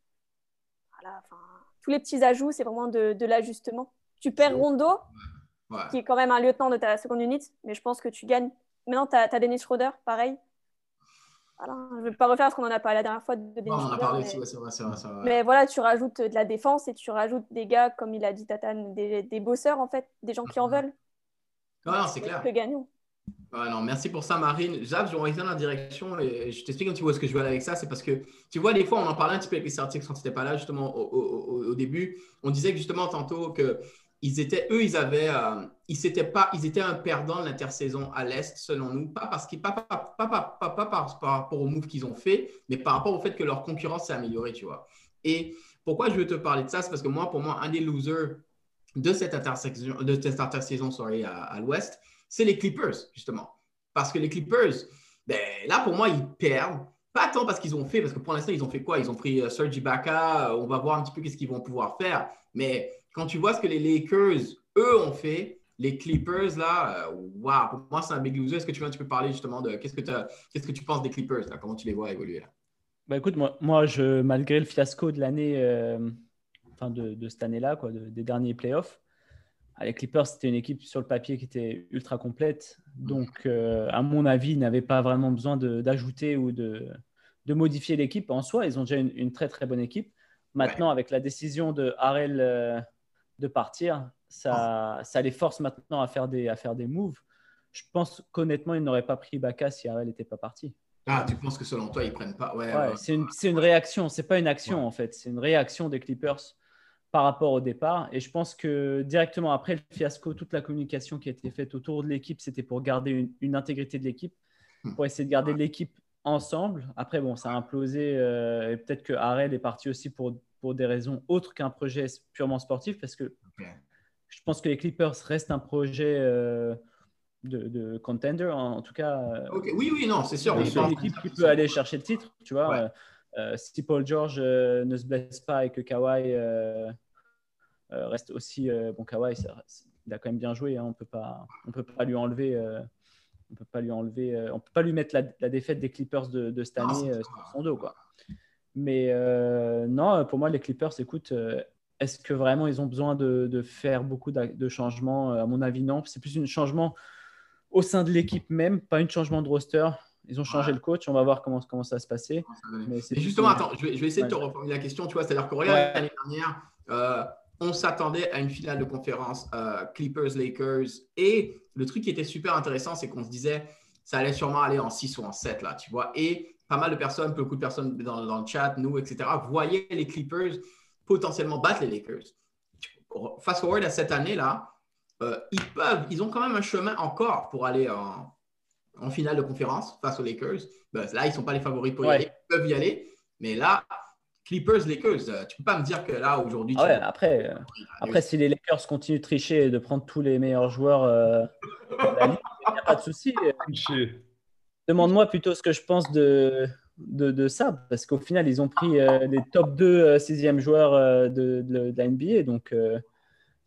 Voilà, tous les petits ajouts, c'est vraiment de, de l'ajustement. Tu perds Rondo, qui est quand même un lieutenant de ta seconde unité, mais je pense que tu gagnes. Maintenant, tu as, as, Dennis Schroeder, pareil. Voilà, je ne vais pas refaire ce qu'on en a parlé la dernière fois de Dennis on en a parlé mais... vrai, vrai, Mais voilà, tu rajoutes de la défense et tu rajoutes des gars, comme il a dit Tatane, des, des bosseurs en fait, des gens qui en veulent. Non, c'est clair. Que gagnons. Ah merci pour ça, Marine. Jacques, je vais dans la direction et je t'explique un petit peu est-ce que je veux aller avec ça. C'est parce que, tu vois, des fois, on en parlait un petit peu avec les Celtics quand tu n'étais pas là, justement, au, début. On disait justement, tantôt, que ils étaient, eux, ils avaient, euh, ils, étaient pas, ils étaient un perdant de l'intersaison à l'Est, selon nous. Pas, parce qu'ils, pas, pas, pas, pas, par, rapport au move qu'ils ont fait, mais par rapport au fait que leur concurrence s'est améliorée, tu vois. Et pourquoi je veux te parler de ça? C'est parce que moi, pour moi, un des losers de cette intersaison, de cette intersaison sorry, à l'Ouest, c'est les Clippers, justement. Parce que les Clippers, ben, là, pour moi, ils perdent. Pas tant parce qu'ils ont fait, parce que pour l'instant, ils ont fait quoi? Ils ont pris uh, Serge Ibaka. on va voir un petit peu qu'est-ce qu'ils vont pouvoir faire. Mais quand tu vois ce que les Lakers, eux, ont fait, les Clippers, là, waouh, pour moi, c'est un big loser. Est-ce que tu veux parler justement de qu'est-ce que, qu'est-ce que tu penses des Clippers, là? Comment tu les vois évoluer là? Bah écoute, moi, moi je, malgré le fiasco de l'année, enfin de, de, cette année-là, quoi, des derniers playoffs, les Clippers, c'était une équipe sur le papier qui était ultra complète. Donc, euh, à mon avis, ils n'avaient pas vraiment besoin d'ajouter ou de, de modifier l'équipe en soi. Ils ont déjà une, très, très bonne équipe. Maintenant, avec la décision de Harrell euh, de partir, ça, ça, les force maintenant à faire des, à faire des moves. Je pense qu'honnêtement, ils n'auraient pas pris Baka si Harrell n'était pas parti. Ah, tu penses que selon toi, ils prennent pas? Ouais, c'est une, une, réaction, c'est pas une action en fait. C'est une réaction des Clippers par rapport au départ. Et je pense que directement après le fiasco, toute la communication qui a été faite autour de l'équipe, c'était pour garder une, intégrité de l'équipe, hmm. pour essayer de garder l'équipe ensemble. Après, bon, ça a implosé. Euh, et peut-être que Harrell est parti aussi pour, pour des raisons autres qu'un projet purement sportif, parce que je pense que les Clippers restent un projet euh, de, contender, en, tout cas. Euh, oui, oui, non, c'est sûr. C'est une équipe qui peut aller chercher le titre, tu vois. si Paul George ne se blesse pas et que Kawhi reste aussi euh, bon Kawhi il a quand même bien joué hein, on peut pas on peut pas lui enlever euh, on peut pas lui enlever on peut pas lui mettre la, défaite des Clippers de, cette année sur son dos quoi mais non pour moi les Clippers écoute est-ce que vraiment ils ont besoin de, faire beaucoup de, changements? À mon avis, non. C'est plus un changement au sein de l'équipe même, pas un changement de roster. Ils ont changé le coach, on va voir comment, comment ça va se passer. Mais justement, attends, je vais, essayer de te reformuler la question. Tu vois, c'est-à-dire que regarde l'année dernière, on s'attendait à une finale de conférence euh, Clippers-Lakers. Et le truc qui était super intéressant, c'est qu'on se disait, ça allait sûrement aller en 6 ou en 7, là, tu vois. Et pas mal de personnes, beaucoup de personnes dans, le chat, nous, etc., voyaient les Clippers potentiellement battre les Lakers. Fast forward à cette année-là, euh, ils peuvent, ils ont quand même un chemin encore pour aller en, finale de conférence face aux Lakers. Ben, là, ils ne sont pas les favoris pour y aller, ils peuvent y aller. Mais là, Clippers, Lakers, euh, tu peux pas me dire que là, aujourd'hui. Ah ouais, après, euh, après, si les Lakers continuent de tricher et de prendre tous les meilleurs joueurs euh, il n'y a pas de souci. Demande-moi plutôt ce que je pense de, de, ça, parce qu'au final, ils ont pris les top 2 sixième joueurs de, de, la NBA, donc il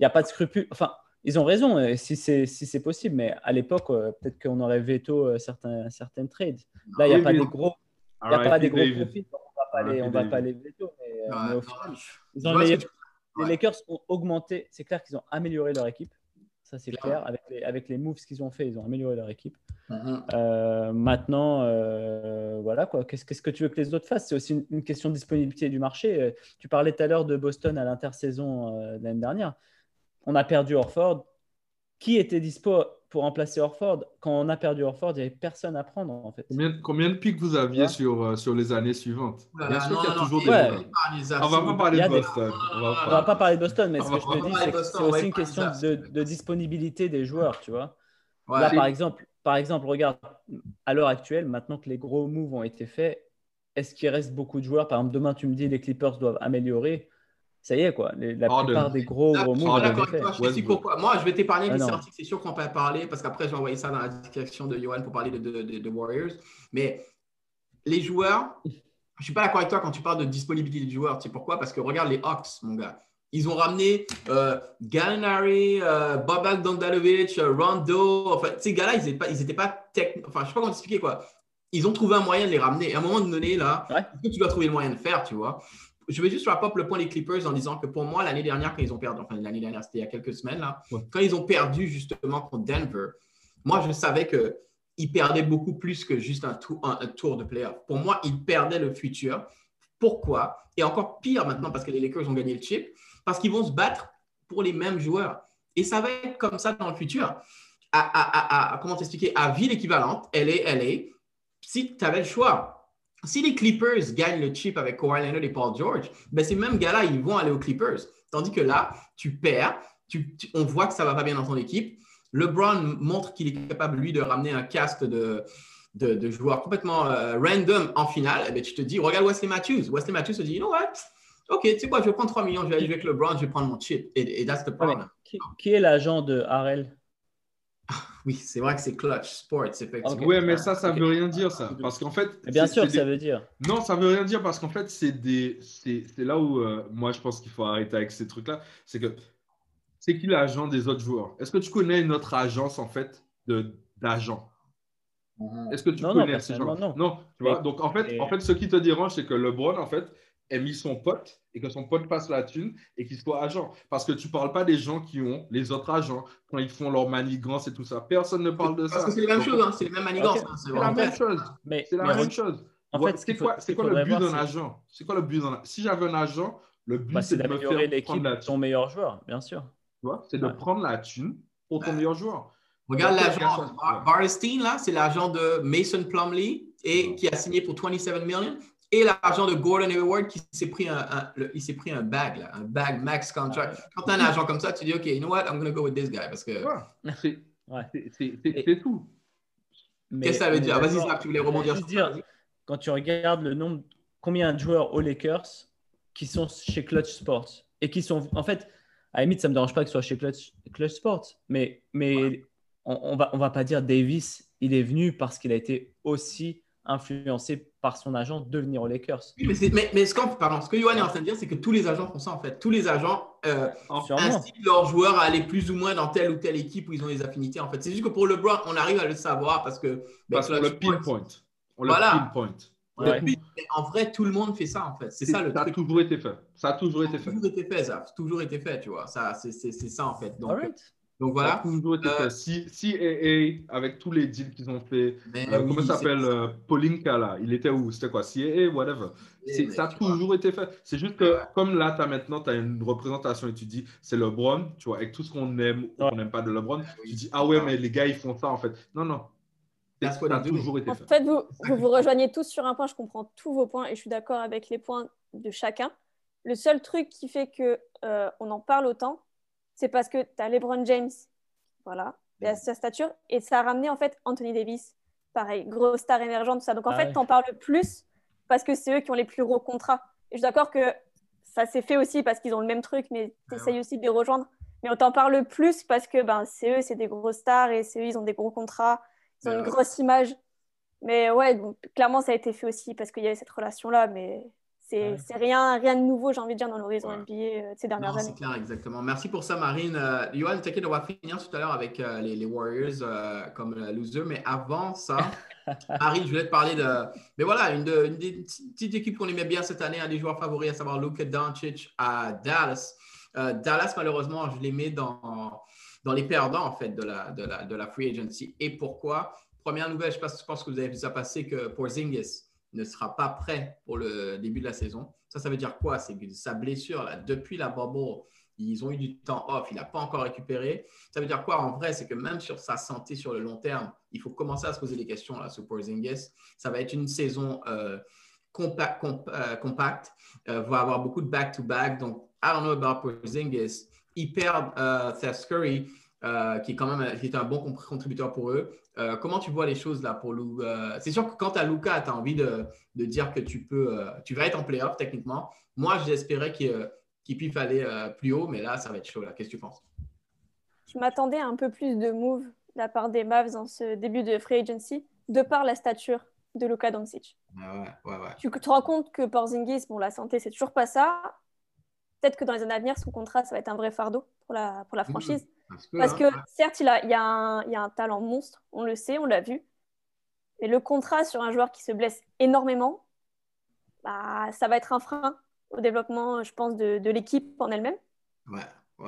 n'y a pas de scrupule. Enfin, ils ont raison si c'est si possible, mais à l'époque, peut-être qu'on aurait veto certains, certaines trades. Là, il n'y a, pas des gros, y a pas des gros profits pas les, on va pas les veto, mais, euh, au final, les, Lakers ont augmenté. C'est clair qu'ils ont amélioré leur équipe. Ça, c'est clair. Avec les, avec les moves qu'ils ont fait, ils ont amélioré leur équipe. Mm-hmm. Euh, maintenant, euh, voilà quoi. Qu'est-ce, qu'est-ce que tu veux que les autres fassent? C'est aussi une, question de disponibilité du marché. Tu parlais tout à l'heure de Boston à l'intersaison l'année dernière. On a perdu Orford. Qui était dispo pour remplacer Orford, quand on a perdu Orford, il n'y avait personne à prendre en fait. Combien, de pics vous aviez sur, euh, sur les années suivantes? Bien sûr qu'il y a toujours des. On va pas parler de Boston. On va, va pas parler de Boston, mais ce que je te dis, c'est que c'est aussi une question de, de, disponibilité des joueurs, tu vois. Là, par exemple, par exemple, regarde, à l'heure actuelle, maintenant que les gros moves ont été faits, est-ce qu'il reste beaucoup de joueurs? Par exemple, demain, tu me dis les Clippers doivent améliorer ça y est, quoi. la plupart des gros, gros moves. Moi, je vais t'épargner ah, les Celtics, c'est sûr qu'on peut en parler, parce qu'après, je vais envoyer ça dans la discussion de Johan pour parler de, de, Warriors. Mais les joueurs, je ne suis pas d'accord avec toi quand tu parles de disponibilité des joueurs. Tu sais pourquoi? Parce que regarde les Hawks, mon gars. Ils ont ramené euh, Gallinari, euh, Bobak Dondalovic, euh, Rondo. Enfin, ces gars-là, ils n'étaient pas, ils étaient pas techniques. Enfin, je ne sais pas comment expliquer quoi. Ils ont trouvé un moyen de les ramener. Et à un moment donné, là, tu dois trouver le moyen de faire, tu vois? Je vais juste wrap le point des Clippers en disant que pour moi, l'année dernière, quand ils ont perdu, enfin l'année dernière, c'était il y a quelques semaines, là, quand ils ont perdu justement contre Denver, moi, je savais qu'ils perdaient beaucoup plus que juste un tour, un, tour de playoff. Pour moi, ils perdaient le futur. Pourquoi? Et encore pire maintenant parce que les Lakers ont gagné le chip, parce qu'ils vont se battre pour les mêmes joueurs. Et ça va être comme ça dans le futur. À, comment t'expliquer? À ville équivalente, LA, LA, si tu avais le choix, si les Clippers gagnent le chip avec Kawhi Leonard et Paul George, ben ces mêmes gars-là, ils vont aller aux Clippers. Tandis que là, tu perds, on voit que ça ne va pas bien dans ton équipe. LeBron montre qu'il est capable, lui, de ramener un casque de, de, joueurs complètement euh, random en finale. Et eh ben, tu te dis, regarde Wesley Matthews. Wesley Matthews se dit, you know what? OK, tu sais quoi, je vais prendre 3 millions, je vais aller jouer avec LeBron, je vais prendre mon chip. Et, that's the problem. Qui, est l'agent de Harrell oui, c'est vrai que c'est clutch sports, effectivement. Oui, mais ça, ça ne veut rien dire, ça. Parce qu'en fait. Bien sûr que ça veut dire. Non, ça ne veut rien dire parce qu'en fait, c'est des... là où euh, moi, je pense qu'il faut arrêter avec ces trucs-là. C'est que c'est qui l'agent des autres joueurs? Est-ce que tu connais notre agence, en fait, d'agents? Mm-hmm. Est-ce que tu connais ces gens? non. non, tu vois? Donc, en fait, en fait, ce qui te dérange, c'est que LeBron, en fait, ait mis son pote et que son pote passe la thune et qu'il soit agent. Parce que tu ne parles pas des gens qui ont les autres agents quand ils font leur manigance et tout ça. Personne ne parle de ça. Parce que c'est la même chose, hein. c'est les mêmes manigances. Hein. C'est la même chose. C'est la même chose. En fait, c'est quoi, quoi le but d'un agent? C'est quoi le but d'un Si j'avais un agent, le but bah, c'est de d'améliorer l'équipe de ton meilleur joueur, bien sûr. C'est de prendre la thune pour ton meilleur joueur. Regarde l'agent Barstein, là, c'est l'agent de Mason Plumley et qui a signé pour 27 millions et l'argent de Gordon Hayward qui s'est pris un, il s'est pris un bag, là, un bag max contract. Quand tu as un agent comme ça, tu dis, OK, you know what, I'm going to go with this guy. Parce que... C'est tout. Qu'est-ce que ça veut dire? Vas-y, Zach, tu voulais rebondir sur dire, Quand tu regardes le nombre, combien de joueurs aux Lakers qui sont chez Clutch Sports et qui sont, en fait, à la limite, ça ne me dérange pas que ce soit chez Clutch, Clutch Sports, mais, mais on ne va, on va pas dire Davis, il est venu parce qu'il a été aussi influencé par son agent de venir aux Lakers. mais, mais, ce, pardon, ce, que Yohan est en train de dire, c'est que tous les agents font ça en fait. Tous les agents euh, incitent leurs joueurs à aller plus ou moins dans telle ou telle équipe où ils ont des affinités en fait. C'est juste que pour LeBron, on arrive à le savoir parce que. Parce qu'on le pinpoint. On voilà. le pinpoint. en vrai, tout le monde fait ça en fait. C'est ça le Ça a toujours été fait. Ça a toujours été fait. Toujours été fait, ça. toujours été fait, tu vois. Ça, c'est ça en fait. Donc, donc voilà. Euh, si, si AA, avec tous les deals qu'ils ont fait, euh, comment ça s'appelle euh, Polinka là, il était où? C'était quoi? CAA, whatever. ça a toujours été fait. C'est juste que comme là, as maintenant, tu as une représentation et tu dis c'est LeBron, tu vois, avec tout ce qu'on aime ou qu'on n'aime pas de LeBron, tu dis ah ouais, mais les gars, ils font ça en fait. Non, non. Ça a toujours été fait. En fait, vous, vous vous rejoignez tous sur un point, je comprends tous vos points et je suis d'accord avec les points de chacun. Le seul truc qui fait que on en parle autant, c'est parce que tu as LeBron James, voilà, il a sa stature, et ça a ramené en fait Anthony Davis, pareil, grosse star émergente, tout ça. Donc en ah fait, tu en parles plus parce que c'est eux qui ont les plus gros contrats. Et je suis d'accord que ça s'est fait aussi parce qu'ils ont le même truc, mais tu essayes aussi de les rejoindre. Mais on t'en parle plus parce que ben, c'est eux, c'est des grosses stars, et c'est eux, ils ont des gros contrats, ils ont une grosse image. Mais ouais, donc, clairement, ça a été fait aussi parce qu'il y avait cette relation-là, mais c'est rien, rien de nouveau, j'ai envie de dire, dans l'horizon NBA euh, ces dernières années. C'est clair, exactement. Merci pour ça, Marine. Euh, t'inquiète, on va finir tout à l'heure avec euh, les, Warriors comme loser. Mais avant ça, Marine, je voulais te parler de. Mais voilà, une, de, une des petites équipes qu'on aimait bien cette année, un des joueurs favoris, à savoir Luka Doncic à Dallas. Dallas, malheureusement, je les mets dans, dans les perdants, en fait, de la, de, la, de la free agency. Et pourquoi? Première nouvelle, je pense, que vous avez vu ça passer que pour Zingis ne sera pas prêt pour le début de la saison. Ça, ça veut dire quoi? C'est que sa blessure, là, depuis la bubble, ils ont eu du temps off, il n'a pas encore récupéré. Ça veut dire quoi en vrai? C'est que même sur sa santé sur le long terme, il faut commencer à se poser des questions là sur Porzingis. Ça va être une saison euh, compact, euh, compacte, euh, va avoir beaucoup de back-to-back. Donc, I don't know about Porzingis. Ils perdent Seth Curry, qui est quand même qui est un bon contributeur pour eux. Euh, comment tu vois les choses là pour Lou euh, C'est sûr que quand tu as Luca, tu as envie de, dire que tu peux, euh, tu vas être en playoff techniquement. Moi, j'espérais qu'il puisse aller plus haut, mais là, ça va être chaud. Qu'est-ce que tu penses? Je m'attendais à un peu plus de move de la part des Mavs dans ce début de free agency, de par la stature de Luka Doncic. Ah ouais, ouais, Tu te rends compte que Porzingis, bon, la santé, c'est toujours pas ça. Peut-être que dans les années à venir, son contrat, ça va être un vrai fardeau pour la, pour la mmh. Parce que, hein. certes, il, a, il, y a un, il y a un talent monstre, on le sait, on l'a vu. Mais le contrat sur un joueur qui se blesse énormément, bah, ça va être un frein au développement, je pense, de, de l'équipe en elle-même.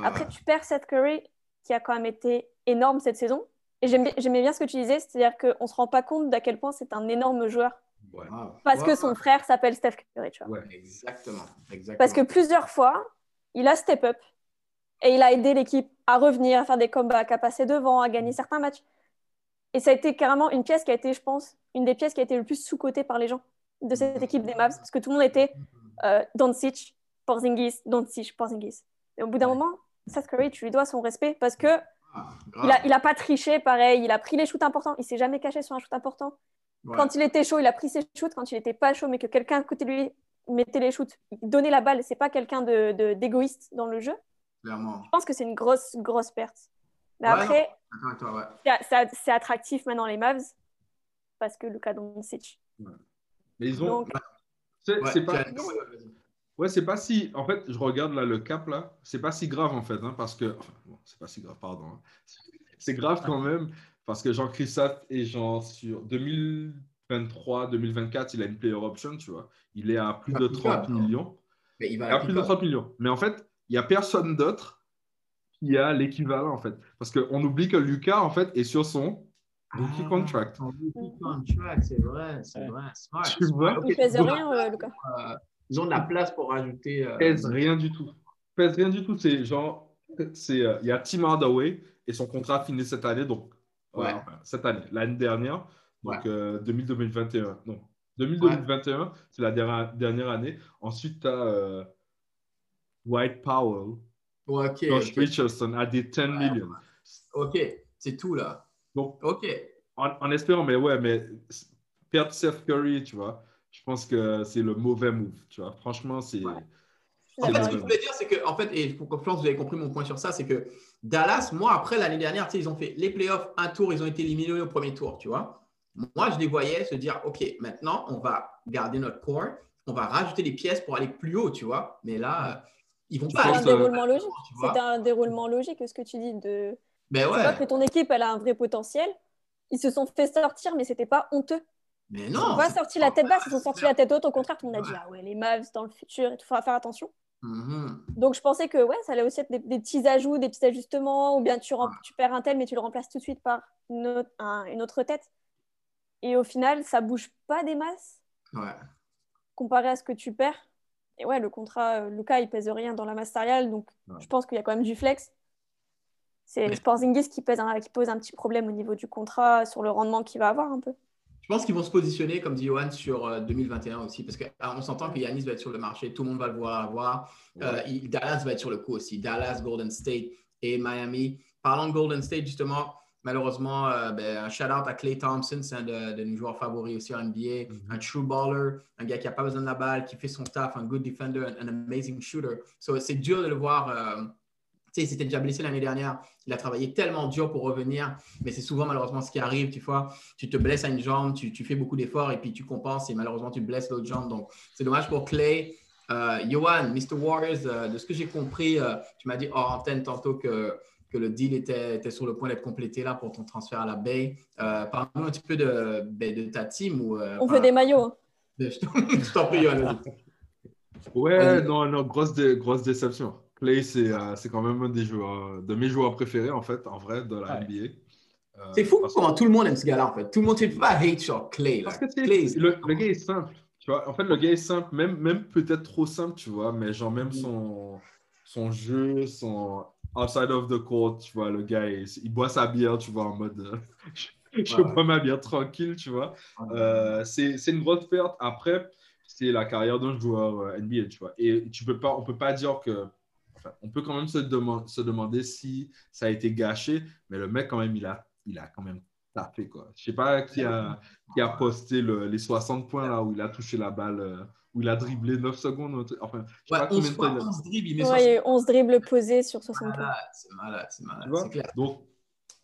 Après, tu perds Seth Curry, qui a quand même été énorme cette saison. Et j'aimais bien ce que tu disais, c'est-à-dire qu'on ne se rend pas compte d'à quel point c'est un énorme joueur. Parce que son frère s'appelle Steph Curry. Tu vois. exactement, exactement. Parce que plusieurs fois, il a step up et il a aidé l'équipe à revenir, à faire des comebacks, à passer devant, à gagner certains matchs. Et ça a été carrément une pièce qui a été, je pense, une des pièces qui a été le plus sous-cotée par les gens de cette équipe des Mavs, parce que tout le monde était euh, Doncic, Porzingis, Doncic, Porzingis. Et au bout d'un moment, Seth Curry, tu lui dois son respect parce que ah, il, a, il a pas triché, pareil, il a pris les shoots importants, il s'est jamais caché sur un shoot important. Quand il était chaud, il a pris ses shoots. Quand il n'était pas chaud, mais que quelqu'un à côté de lui mettait les shoots, il donnait la balle. C'est pas quelqu'un d'égoïste de, dans le jeu. Clairement. Je pense que c'est une grosse, grosse perte. Mais après, C'est attractif maintenant les Mavs parce que Luka Doncic. Ouais. Mais ils ont. C'est pas. Ouais, c'est pas si. En fait, je regarde là le cap là. C'est pas si grave en fait, hein, parce que. Enfin, bon, c'est pas si grave, pardon. Hein. C'est grave quand même, parce que Jean-Christophe est genre sur 2023, 2024, il a une player option, tu vois. Il est à plus de 30 millions. Mais il va à plus de 30 millions. Mais en fait, il n'y a personne d'autre qui a l'équivalent en fait. Parce qu'on oublie que Lucas en fait est sur son rookie ah, contract. rookie contract, c'est vrai, c'est vrai. Smart. Tu vois Il pèse rien, euh, Lucas. Euh, ils ont de la place pour rajouter. Euh... Pèse rien du tout. Pèse rien du tout. C'est genre, c'est, euh, il y a Tim Hardaway et son contrat finit cette année, donc ouais. cette année, l'année dernière, donc 2021. Non, 2021, c'est la dernière, dernière année. Ensuite, tu as White Powell, okay, Josh Richardson à des 10 millions. Ok, c'est tout là. Donc, ok. En, espérant, mais ouais, mais perdre Seth Curry, tu vois, je pense que c'est le mauvais move, tu vois. Franchement, c'est. En fait, ce que je voulais dire, c'est que, en fait, et pour que vous avez compris mon point sur ça, c'est que Dallas, moi, après l'année dernière, tu sais, ils ont fait les playoffs, un tour, ils ont été éliminés au premier tour, tu vois. Moi, je les voyais se dire, OK, maintenant, on va garder notre core, on va rajouter des pièces pour aller plus haut, tu vois. Mais là, ils vont pas. C'est un déroulement logique. C'est un déroulement logique, ce que tu dis de. Mais ouais. Tu vois que ton équipe, elle a un vrai potentiel. Ils se sont fait sortir, mais c'était pas honteux. Mais non. Ils n'ont pas sorti la tête basse, ils ont sorti la tête haute. Au contraire, tout le monde a dit ah ouais, les Mavs dans le futur, il faudra faire attention. Mm-hmm. Donc je pensais que ouais, ça allait aussi être des, petits ajouts, des petits ajustements, ou bien tu, tu, perds un tel, mais tu le remplaces tout de suite par une autre, une autre tête. Et au final, ça bouge pas des masses. Ouais. Comparé à ce que tu perds. Et ouais, le contrat, le cas, il pèse rien dans la masse salariale, donc je pense qu'il y a quand même du flex. C'est Sporzingis qui, pèse qui pose un petit problème au niveau du contrat, sur le rendement qu'il va avoir un peu. Je pense qu'ils vont se positionner, comme dit Johan, sur 2021 euh, aussi, parce qu'on ah, s'entend que Yanis va être sur le marché, tout le monde va le voir avoir. Euh, Dallas va être sur le coup aussi. Dallas, Golden State et Miami. Parlant de Golden State, justement, malheureusement, euh, ben, un shout-out à Clay Thompson, c'est un de, nos joueurs favoris aussi en NBA. Mm-hmm. Un true baller, un gars qui n'a pas besoin de la balle, qui fait son taf, un good defender, un, amazing shooter. So, c'est dur de le voir sais, il s'était déjà blessé l'année dernière. Il a travaillé tellement dur pour revenir, mais c'est souvent malheureusement ce qui arrive. Tu vois, tu te blesses à une jambe, tu, fais beaucoup d'efforts et puis tu compenses et malheureusement tu blesses l'autre jambe. Donc, c'est dommage pour Clay. Euh, Johan, Mr. Warriors, euh, de ce que j'ai compris, euh, tu m'as dit hors antenne tantôt que, que le deal était, était sur le point d'être complété là pour ton transfert à la Bay. Parle-nous un petit peu de, ben, de ta team. Ou, On veut des maillots. Hein. Je t'en prie. Ouais, non, non, grosse, grosse déception. Clay, euh, c'est quand même un des joueurs, de mes joueurs préférés, en fait, en vrai, de la NBA. Euh, c'est fou comment tout le monde aime ce gars-là, en fait. Tout le monde, ne pas hate sur Clay. Parce que le, gars est simple. Tu vois, en fait, le gars est simple, même, même peut-être trop simple, tu vois, mais genre même son, son jeu, son outside of the court, tu vois, le gars, il, boit sa bière, tu vois, en mode euh, je, bois ma bière tranquille, tu vois. c'est une grosse perte. Après, c'est la carrière d'un joueur NBA, tu vois. Et tu peux pas, on peut pas dire que on peut quand même se, se, demander si ça a été gâché, mais le mec, quand même, il a, il a quand même tapé. Quoi. Je ne sais pas qui a, qui a posté les 60 points là où il a touché la balle, euh, où il a dribblé 9 secondes. Enfin, je sais pas 11, fois, 11 dribbles, il met ouais, 11 dribbles posés sur 60 points. C'est malade, c'est malade. Donc,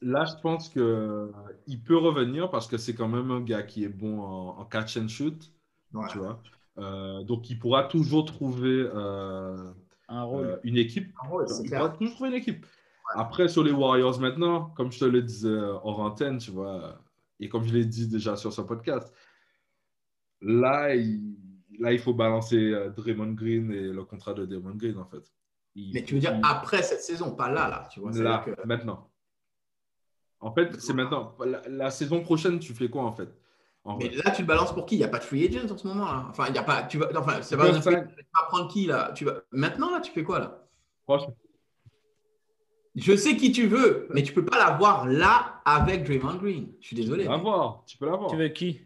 là, je pense qu'il peut revenir parce que c'est quand même un gars qui est bon en, catch and shoot. Tu vois? Euh, donc, il pourra toujours trouver euh, un rôle. Euh, une équipe. Un rôle, il va toujours trouver une équipe. Après, sur les Warriors maintenant, comme je te le disais hors antenne, tu vois, et comme je l'ai dit déjà sur ce podcast, là, il, là, il faut balancer euh, Draymond Green et le contrat de Draymond Green, en fait. Mais tu veux dire après cette saison, pas là, là, tu vois. Là, maintenant. En fait, c'est maintenant. la, saison prochaine, tu fais quoi, en fait? Mais là, tu le balances pour qui? Il n'y a pas de free agent en ce moment là. Enfin, il y a pas. Tu vas. Enfin, c'est pas. Tu vas prendre qui là? Tu vas. Maintenant là, tu fais quoi là? Franchement. Je sais qui tu veux, mais tu peux pas l'avoir là avec Draymond Green. Je suis désolé. Tu peux l'avoir. Tu peux l'avoir. Tu veux qui?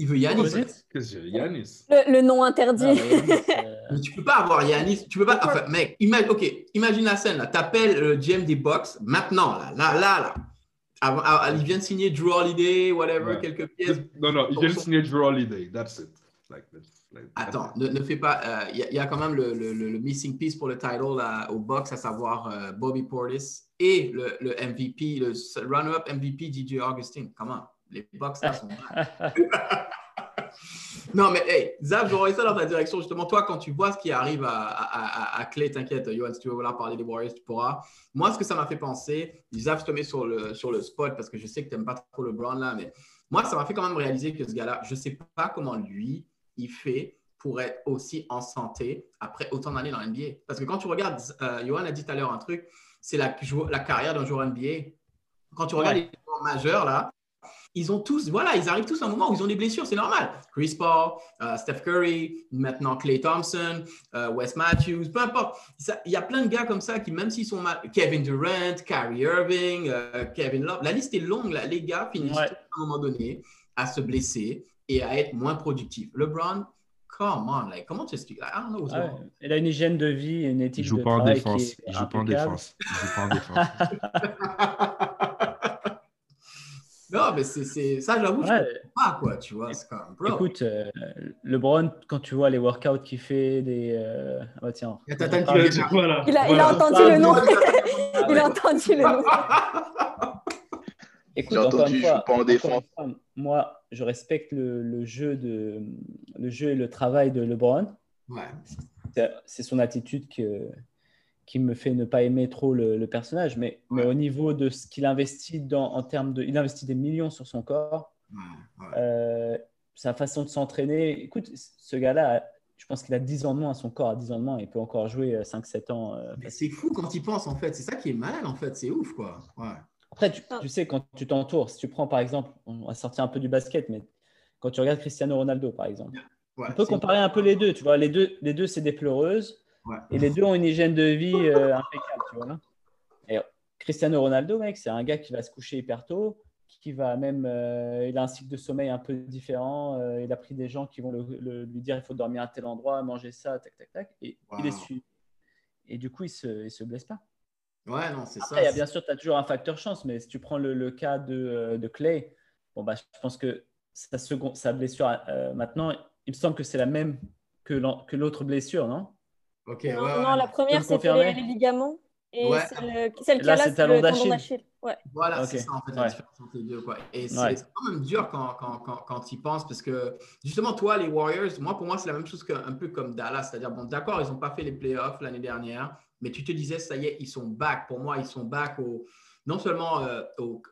Il veut Yanis. Qu'est-ce que Yanis? Le, le, nom interdit. Ah, mais tu peux pas avoir Yanis. Tu peux pas. Enfin, mec, imagine, ok, imagine la scène là. T'appelles le GM des Box maintenant là, là, là, là. Ah, il vient de signer Drew Holiday, whatever, quelques pièces. Non, non, il vient de signer Drew Holiday. That's it. Like this. Attends, ne, fais pas. Il y, a quand même le, le, missing piece pour le title au box, à savoir Bobby Portis et le, MVP, le runner-up MVP DJ Augustine. Comment Les box là sont. non, mais hey, Zab, j'aurais ça dans ta direction. Justement, toi, quand tu vois ce qui arrive à, à, à, Clay, t'inquiète, Johan, si tu veux vouloir parler des Warriors, tu pourras. Moi, ce que ça m'a fait penser, Zab, je te mets sur le, sur le spot parce que je sais que tu n'aimes pas trop le Brown là, mais moi, ça m'a fait quand même réaliser que ce gars-là, je ne sais pas comment lui, il fait pour être aussi en santé après autant d'années dans l'NBA. Parce que quand tu regardes, euh, Johan a dit tout à l'heure un truc, c'est la, la carrière d'un joueur NBA. Quand tu regardes les joueurs majeurs, là, ils ont tous, voilà, ils arrivent tous à un moment où ils ont des blessures, c'est normal. Chris Paul, euh, Steph Curry, maintenant Clay Thompson, euh, Wes Matthews, peu importe. Il y a plein de gars comme ça qui, même s'ils sont mal, Kevin Durant, Kyrie Irving, euh, Kevin Love, la liste est longue, là. les gars finissent à un moment donné à se blesser et à être moins productifs. LeBron, come on, like, comment tu expliques? I don't know Il a une hygiène de vie, une éthique il joue de pas en défense. Il joue pas en défense. Il joue pas en défense. Non, mais c'est ça, j'avoue, je ne pas, quoi, tu vois. Écoute, euh, LeBron, quand tu vois les workouts qu'il fait, des. Euh... Ah bah tiens. Il, a, il, a, entendu le nom. il a entendu le nom. Écoute, encore une fois, pas en défense. moi, je respecte le, le, jeu de, le jeu et le travail de LeBron. Ouais. C'est son attitude que, qui me fait ne pas aimer trop le, personnage. Mais, mais, au niveau de ce qu'il investit dans, en termes de. Il investit des millions sur son corps. Euh, sa façon de s'entraîner. Écoute, ce gars-là, je pense qu'il a 10 ans de moins à son corps, à 10 ans de moins, il peut encore jouer 5-7 euh, ans. Euh, mais c'est fou quand il pense, en fait. C'est ça qui est mal, en fait. C'est ouf, quoi. Après, tu, tu, sais, quand tu t'entoures, si tu prends par exemple, on va sortir un peu du basket, mais quand tu regardes Cristiano Ronaldo, par exemple, on peut comparer un peu les deux. Tu vois, les deux, les deux c'est des pleureuses. Et les deux ont une hygiène de vie euh, impeccable, tu vois. Et Cristiano Ronaldo, mec, c'est un gars qui va se coucher hyper tôt, qui va même, euh, il a un cycle de sommeil un peu différent. Euh, il a pris des gens qui vont lui dire il faut dormir à tel endroit, manger ça, tac, tac, tac, et il est suivi. Et du coup, il se, il se blesse pas. Ouais, non, c'est ça. bien sûr, tu as toujours un facteur chance, mais si tu prends le, cas de, de, Clay, bon, bah, je pense que sa, seconde, sa blessure maintenant, il me semble que c'est la même que l'autre blessure, non? Non, la première, c'était les, ligaments. Et celle qui a là, c'est le tendon d'Achille. Ouais. Voilà, c'est ça en fait la différence entre les deux. Quoi. Et c'est quand même dur quand, quand, quand, quand tu y penses parce que justement, toi, les Warriors, moi, pour moi, c'est la même chose qu'un peu comme Dallas. C'est-à-dire, bon, d'accord, ils n'ont pas fait les playoffs l'année dernière, mais tu te disais, ça y est, ils sont back. Pour moi, ils sont back au, non seulement euh,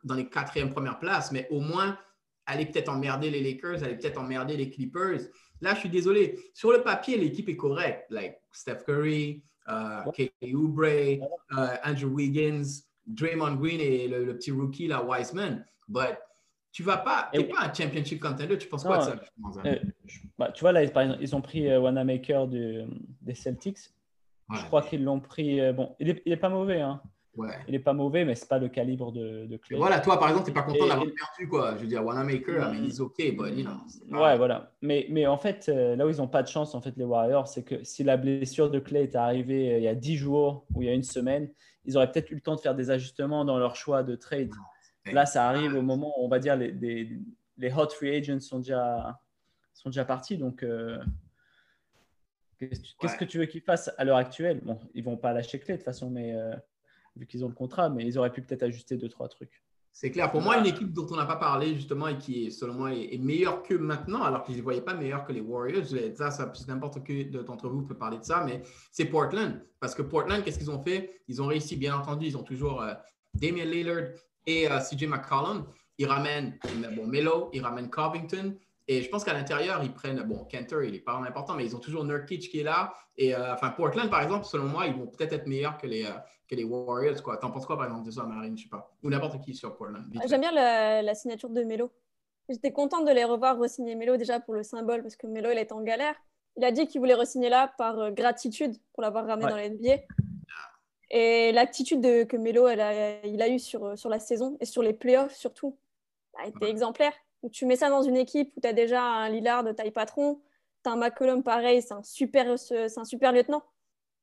dans les quatrièmes premières places, mais au moins aller peut-être emmerder les Lakers, aller peut-être emmerder les Clippers. Là, je suis désolé. Sur le papier, l'équipe est correcte. Like Steph Curry, uh, Oubre, uh, Andrew Wiggins, Draymond Green et le, petit rookie, là, Wiseman. But tu vas pas, tu n'es pas un championship contender. Tu penses quoi de ça euh, bah, Tu vois, là, par exemple, ils ont pris euh, Wanamaker des Celtics. Je crois qu'ils l'ont pris. Euh, bon, il n'est est pas mauvais. Hein. Il n'est pas mauvais, mais ce n'est pas le calibre de, de Clay. Voilà, toi, par exemple, tu n'es pas content d'avoir perdu, quoi. Je veux dire, Wanamaker, mais il OK, but, you know, Ouais, voilà. Mais, mais en fait, euh, là où ils n'ont pas de chance, en fait, les Warriors, c'est que si la blessure de Clay est arrivée euh, il y a 10 jours ou il y a une semaine, ils auraient peut-être eu le temps de faire des ajustements dans leur choix de trade. Là, ça arrive au moment où, on va dire, les, les, les hot free agents sont déjà, sont déjà partis. Donc, euh, qu'est-ce que tu veux qu'ils fassent à l'heure actuelle? Bon, ils ne vont pas lâcher Clay de toute façon, mais vu qu'ils ont le contrat, mais ils auraient pu peut-être ajuster deux, trois trucs. C'est clair. Pour moi, une équipe dont on n'a pas parlé justement et qui, est, selon moi, est, meilleure que maintenant, alors qu'ils ne voyaient pas meilleur que les Warriors, ça, ça n'importe qui d'entre vous peut parler de ça, mais c'est Portland. Parce que Portland, qu'est-ce qu'ils ont fait? Ils ont réussi, bien entendu, ils ont toujours euh, Damian Lillard et euh, CJ McCollum. Ils ramènent bon, Melo, ils ramènent Covington, et je pense qu'à l'intérieur, ils prennent, bon, Kenter, il n'est pas vraiment important, mais ils ont toujours Nurkic qui est là. Et euh, enfin, Portland, par exemple, selon moi, ils vont peut-être être meilleurs que les, euh, que les Warriors. Quoi. T'en penses quoi, par exemple, de ça, Marine? Je sais pas. Ou n'importe qui sur Portland. J'aime bien la, signature de Melo. J'étais contente de les revoir re-signer Melo déjà pour le symbole, parce que Melo, il est en galère. Il a dit qu'il voulait re-signer là par euh, gratitude pour l'avoir ramené dans la NBA. Et l'attitude que Melo il a eu sur, sur la saison et sur les playoffs surtout a été exemplaire tu mets ça dans une équipe où tu as déjà un Lillard de taille patron, tu as un McCollum pareil, c'est un, super, un super lieutenant.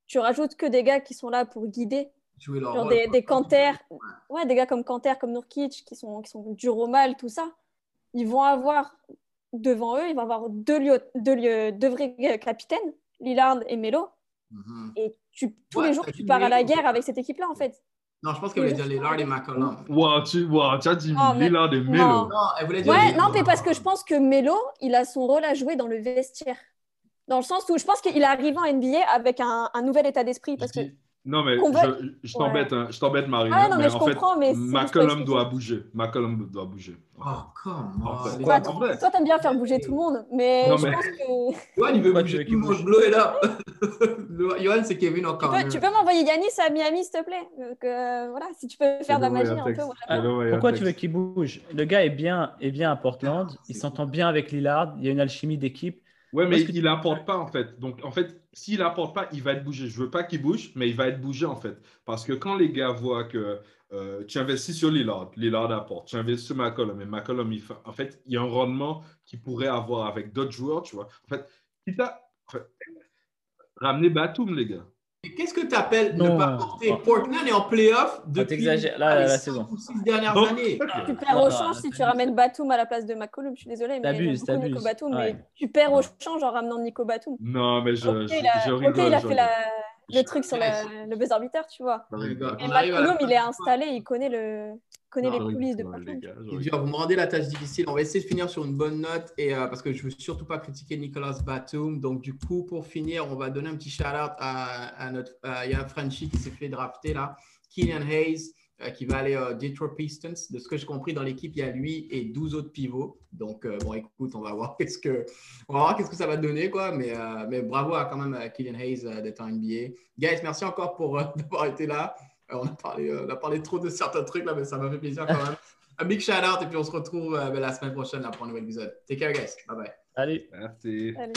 Tu rajoutes que des gars qui sont là pour guider. Genre des, des canters, ouais, des gars comme Canter, comme Nurkic, qui sont, qui sont durs au mal, tout ça. Ils vont avoir devant eux, il va avoir deux, lieux, deux, lieux, deux vrais capitaines, Lillard et Melo. Mhm. Et tu, tous les jours, tu pars à la guerre avec cette équipe-là, en fait. Non, je pense qu'elle voulait dire Lillard et McCollum. Wow, tu, wow, tu as dit oh, Lillard et Melo. Non, elle voulait dire ouais, non, mais parce que je pense que Melo, il a son rôle à jouer dans le vestiaire. Dans le sens où je pense qu'il est arrivé en NBA avec un, un nouvel état d'esprit. Parce que non, mais je, je t'embête, hein, je t'embête, Marie. Ah, non, mais, je en comprends, fait, mais McCollum doit bouger. McCollum doit bouger. Oh, comment en fait. Toi, toi t'aimes bien faire bouger tout le monde, mais non, je mais... pense que. Johan, il veut bouger tout le monde. Blow it up. Johan, c'est Kevin encore. Tu peux, tu peux m'envoyer Yanis à Miami, s'il te plaît? Donc, euh, voilà, si tu peux faire de la magie un peu. Voilà. Pourquoi tu veux qu'il bouge? Le gars est bien, est bien à Portland. Ah, il s'entend bien avec Lillard. Il y a une alchimie d'équipe. Ouais, mais il n'apporte pas en fait. Donc en fait, s'il n'apporte pas, il va être bougé. Je veux pas qu'il bouge, mais il va être bougé en fait. Parce que quand les gars voient que euh, tu investis sur Lillard, Lillard apporte. Tu investis sur McCollum, et McCollum, il fait... en fait, il y a un rendement qu'il pourrait avoir avec d'autres joueurs, tu vois. En fait, quitte à ramener Batum, les gars. Qu'est-ce que tu appelles ne pas porter Portland est en playoff depuis la, saison. six dernières années. Tu perds au change si tu ramènes Batum à la place de McCollum. Je suis désolée, mais Nico Batum, mais tu perds au change en ramenant Nico Batum. Non, mais je, okay, je, rigole. il a fait le truc sur le buzzer beater, tu vois. Et McCollum, il est installé, il connaît le connais les coulisses de Vous me rendez la tâche difficile. On va essayer de finir sur une bonne note et, euh, parce que je ne veux surtout pas critiquer Nicolas Batum. Donc, du coup, pour finir, on va donner un petit shout-out à, notre. Il y a un Frenchie qui s'est fait drafter là, Killian Hayes. Euh, qui va aller à Detroit Pistons. De ce que j'ai compris dans l'équipe, il y a lui et 12 autres pivots. Donc, euh, bon, écoute, on va voir qu'est-ce que, on va voir qu'est-ce que ça va donner, quoi. Mais, mais bravo à quand même Killian Hayes d'être en NBA. Guys, merci encore pour d'avoir été là. Euh, on, a parlé, euh, on a parlé trop de certains trucs là, mais ça m'a fait plaisir quand même. Un big shout out et puis on se retrouve euh, ben, la semaine prochaine pour un nouvel épisode. Take care, guys. Bye bye. Allez. Merci. Allez.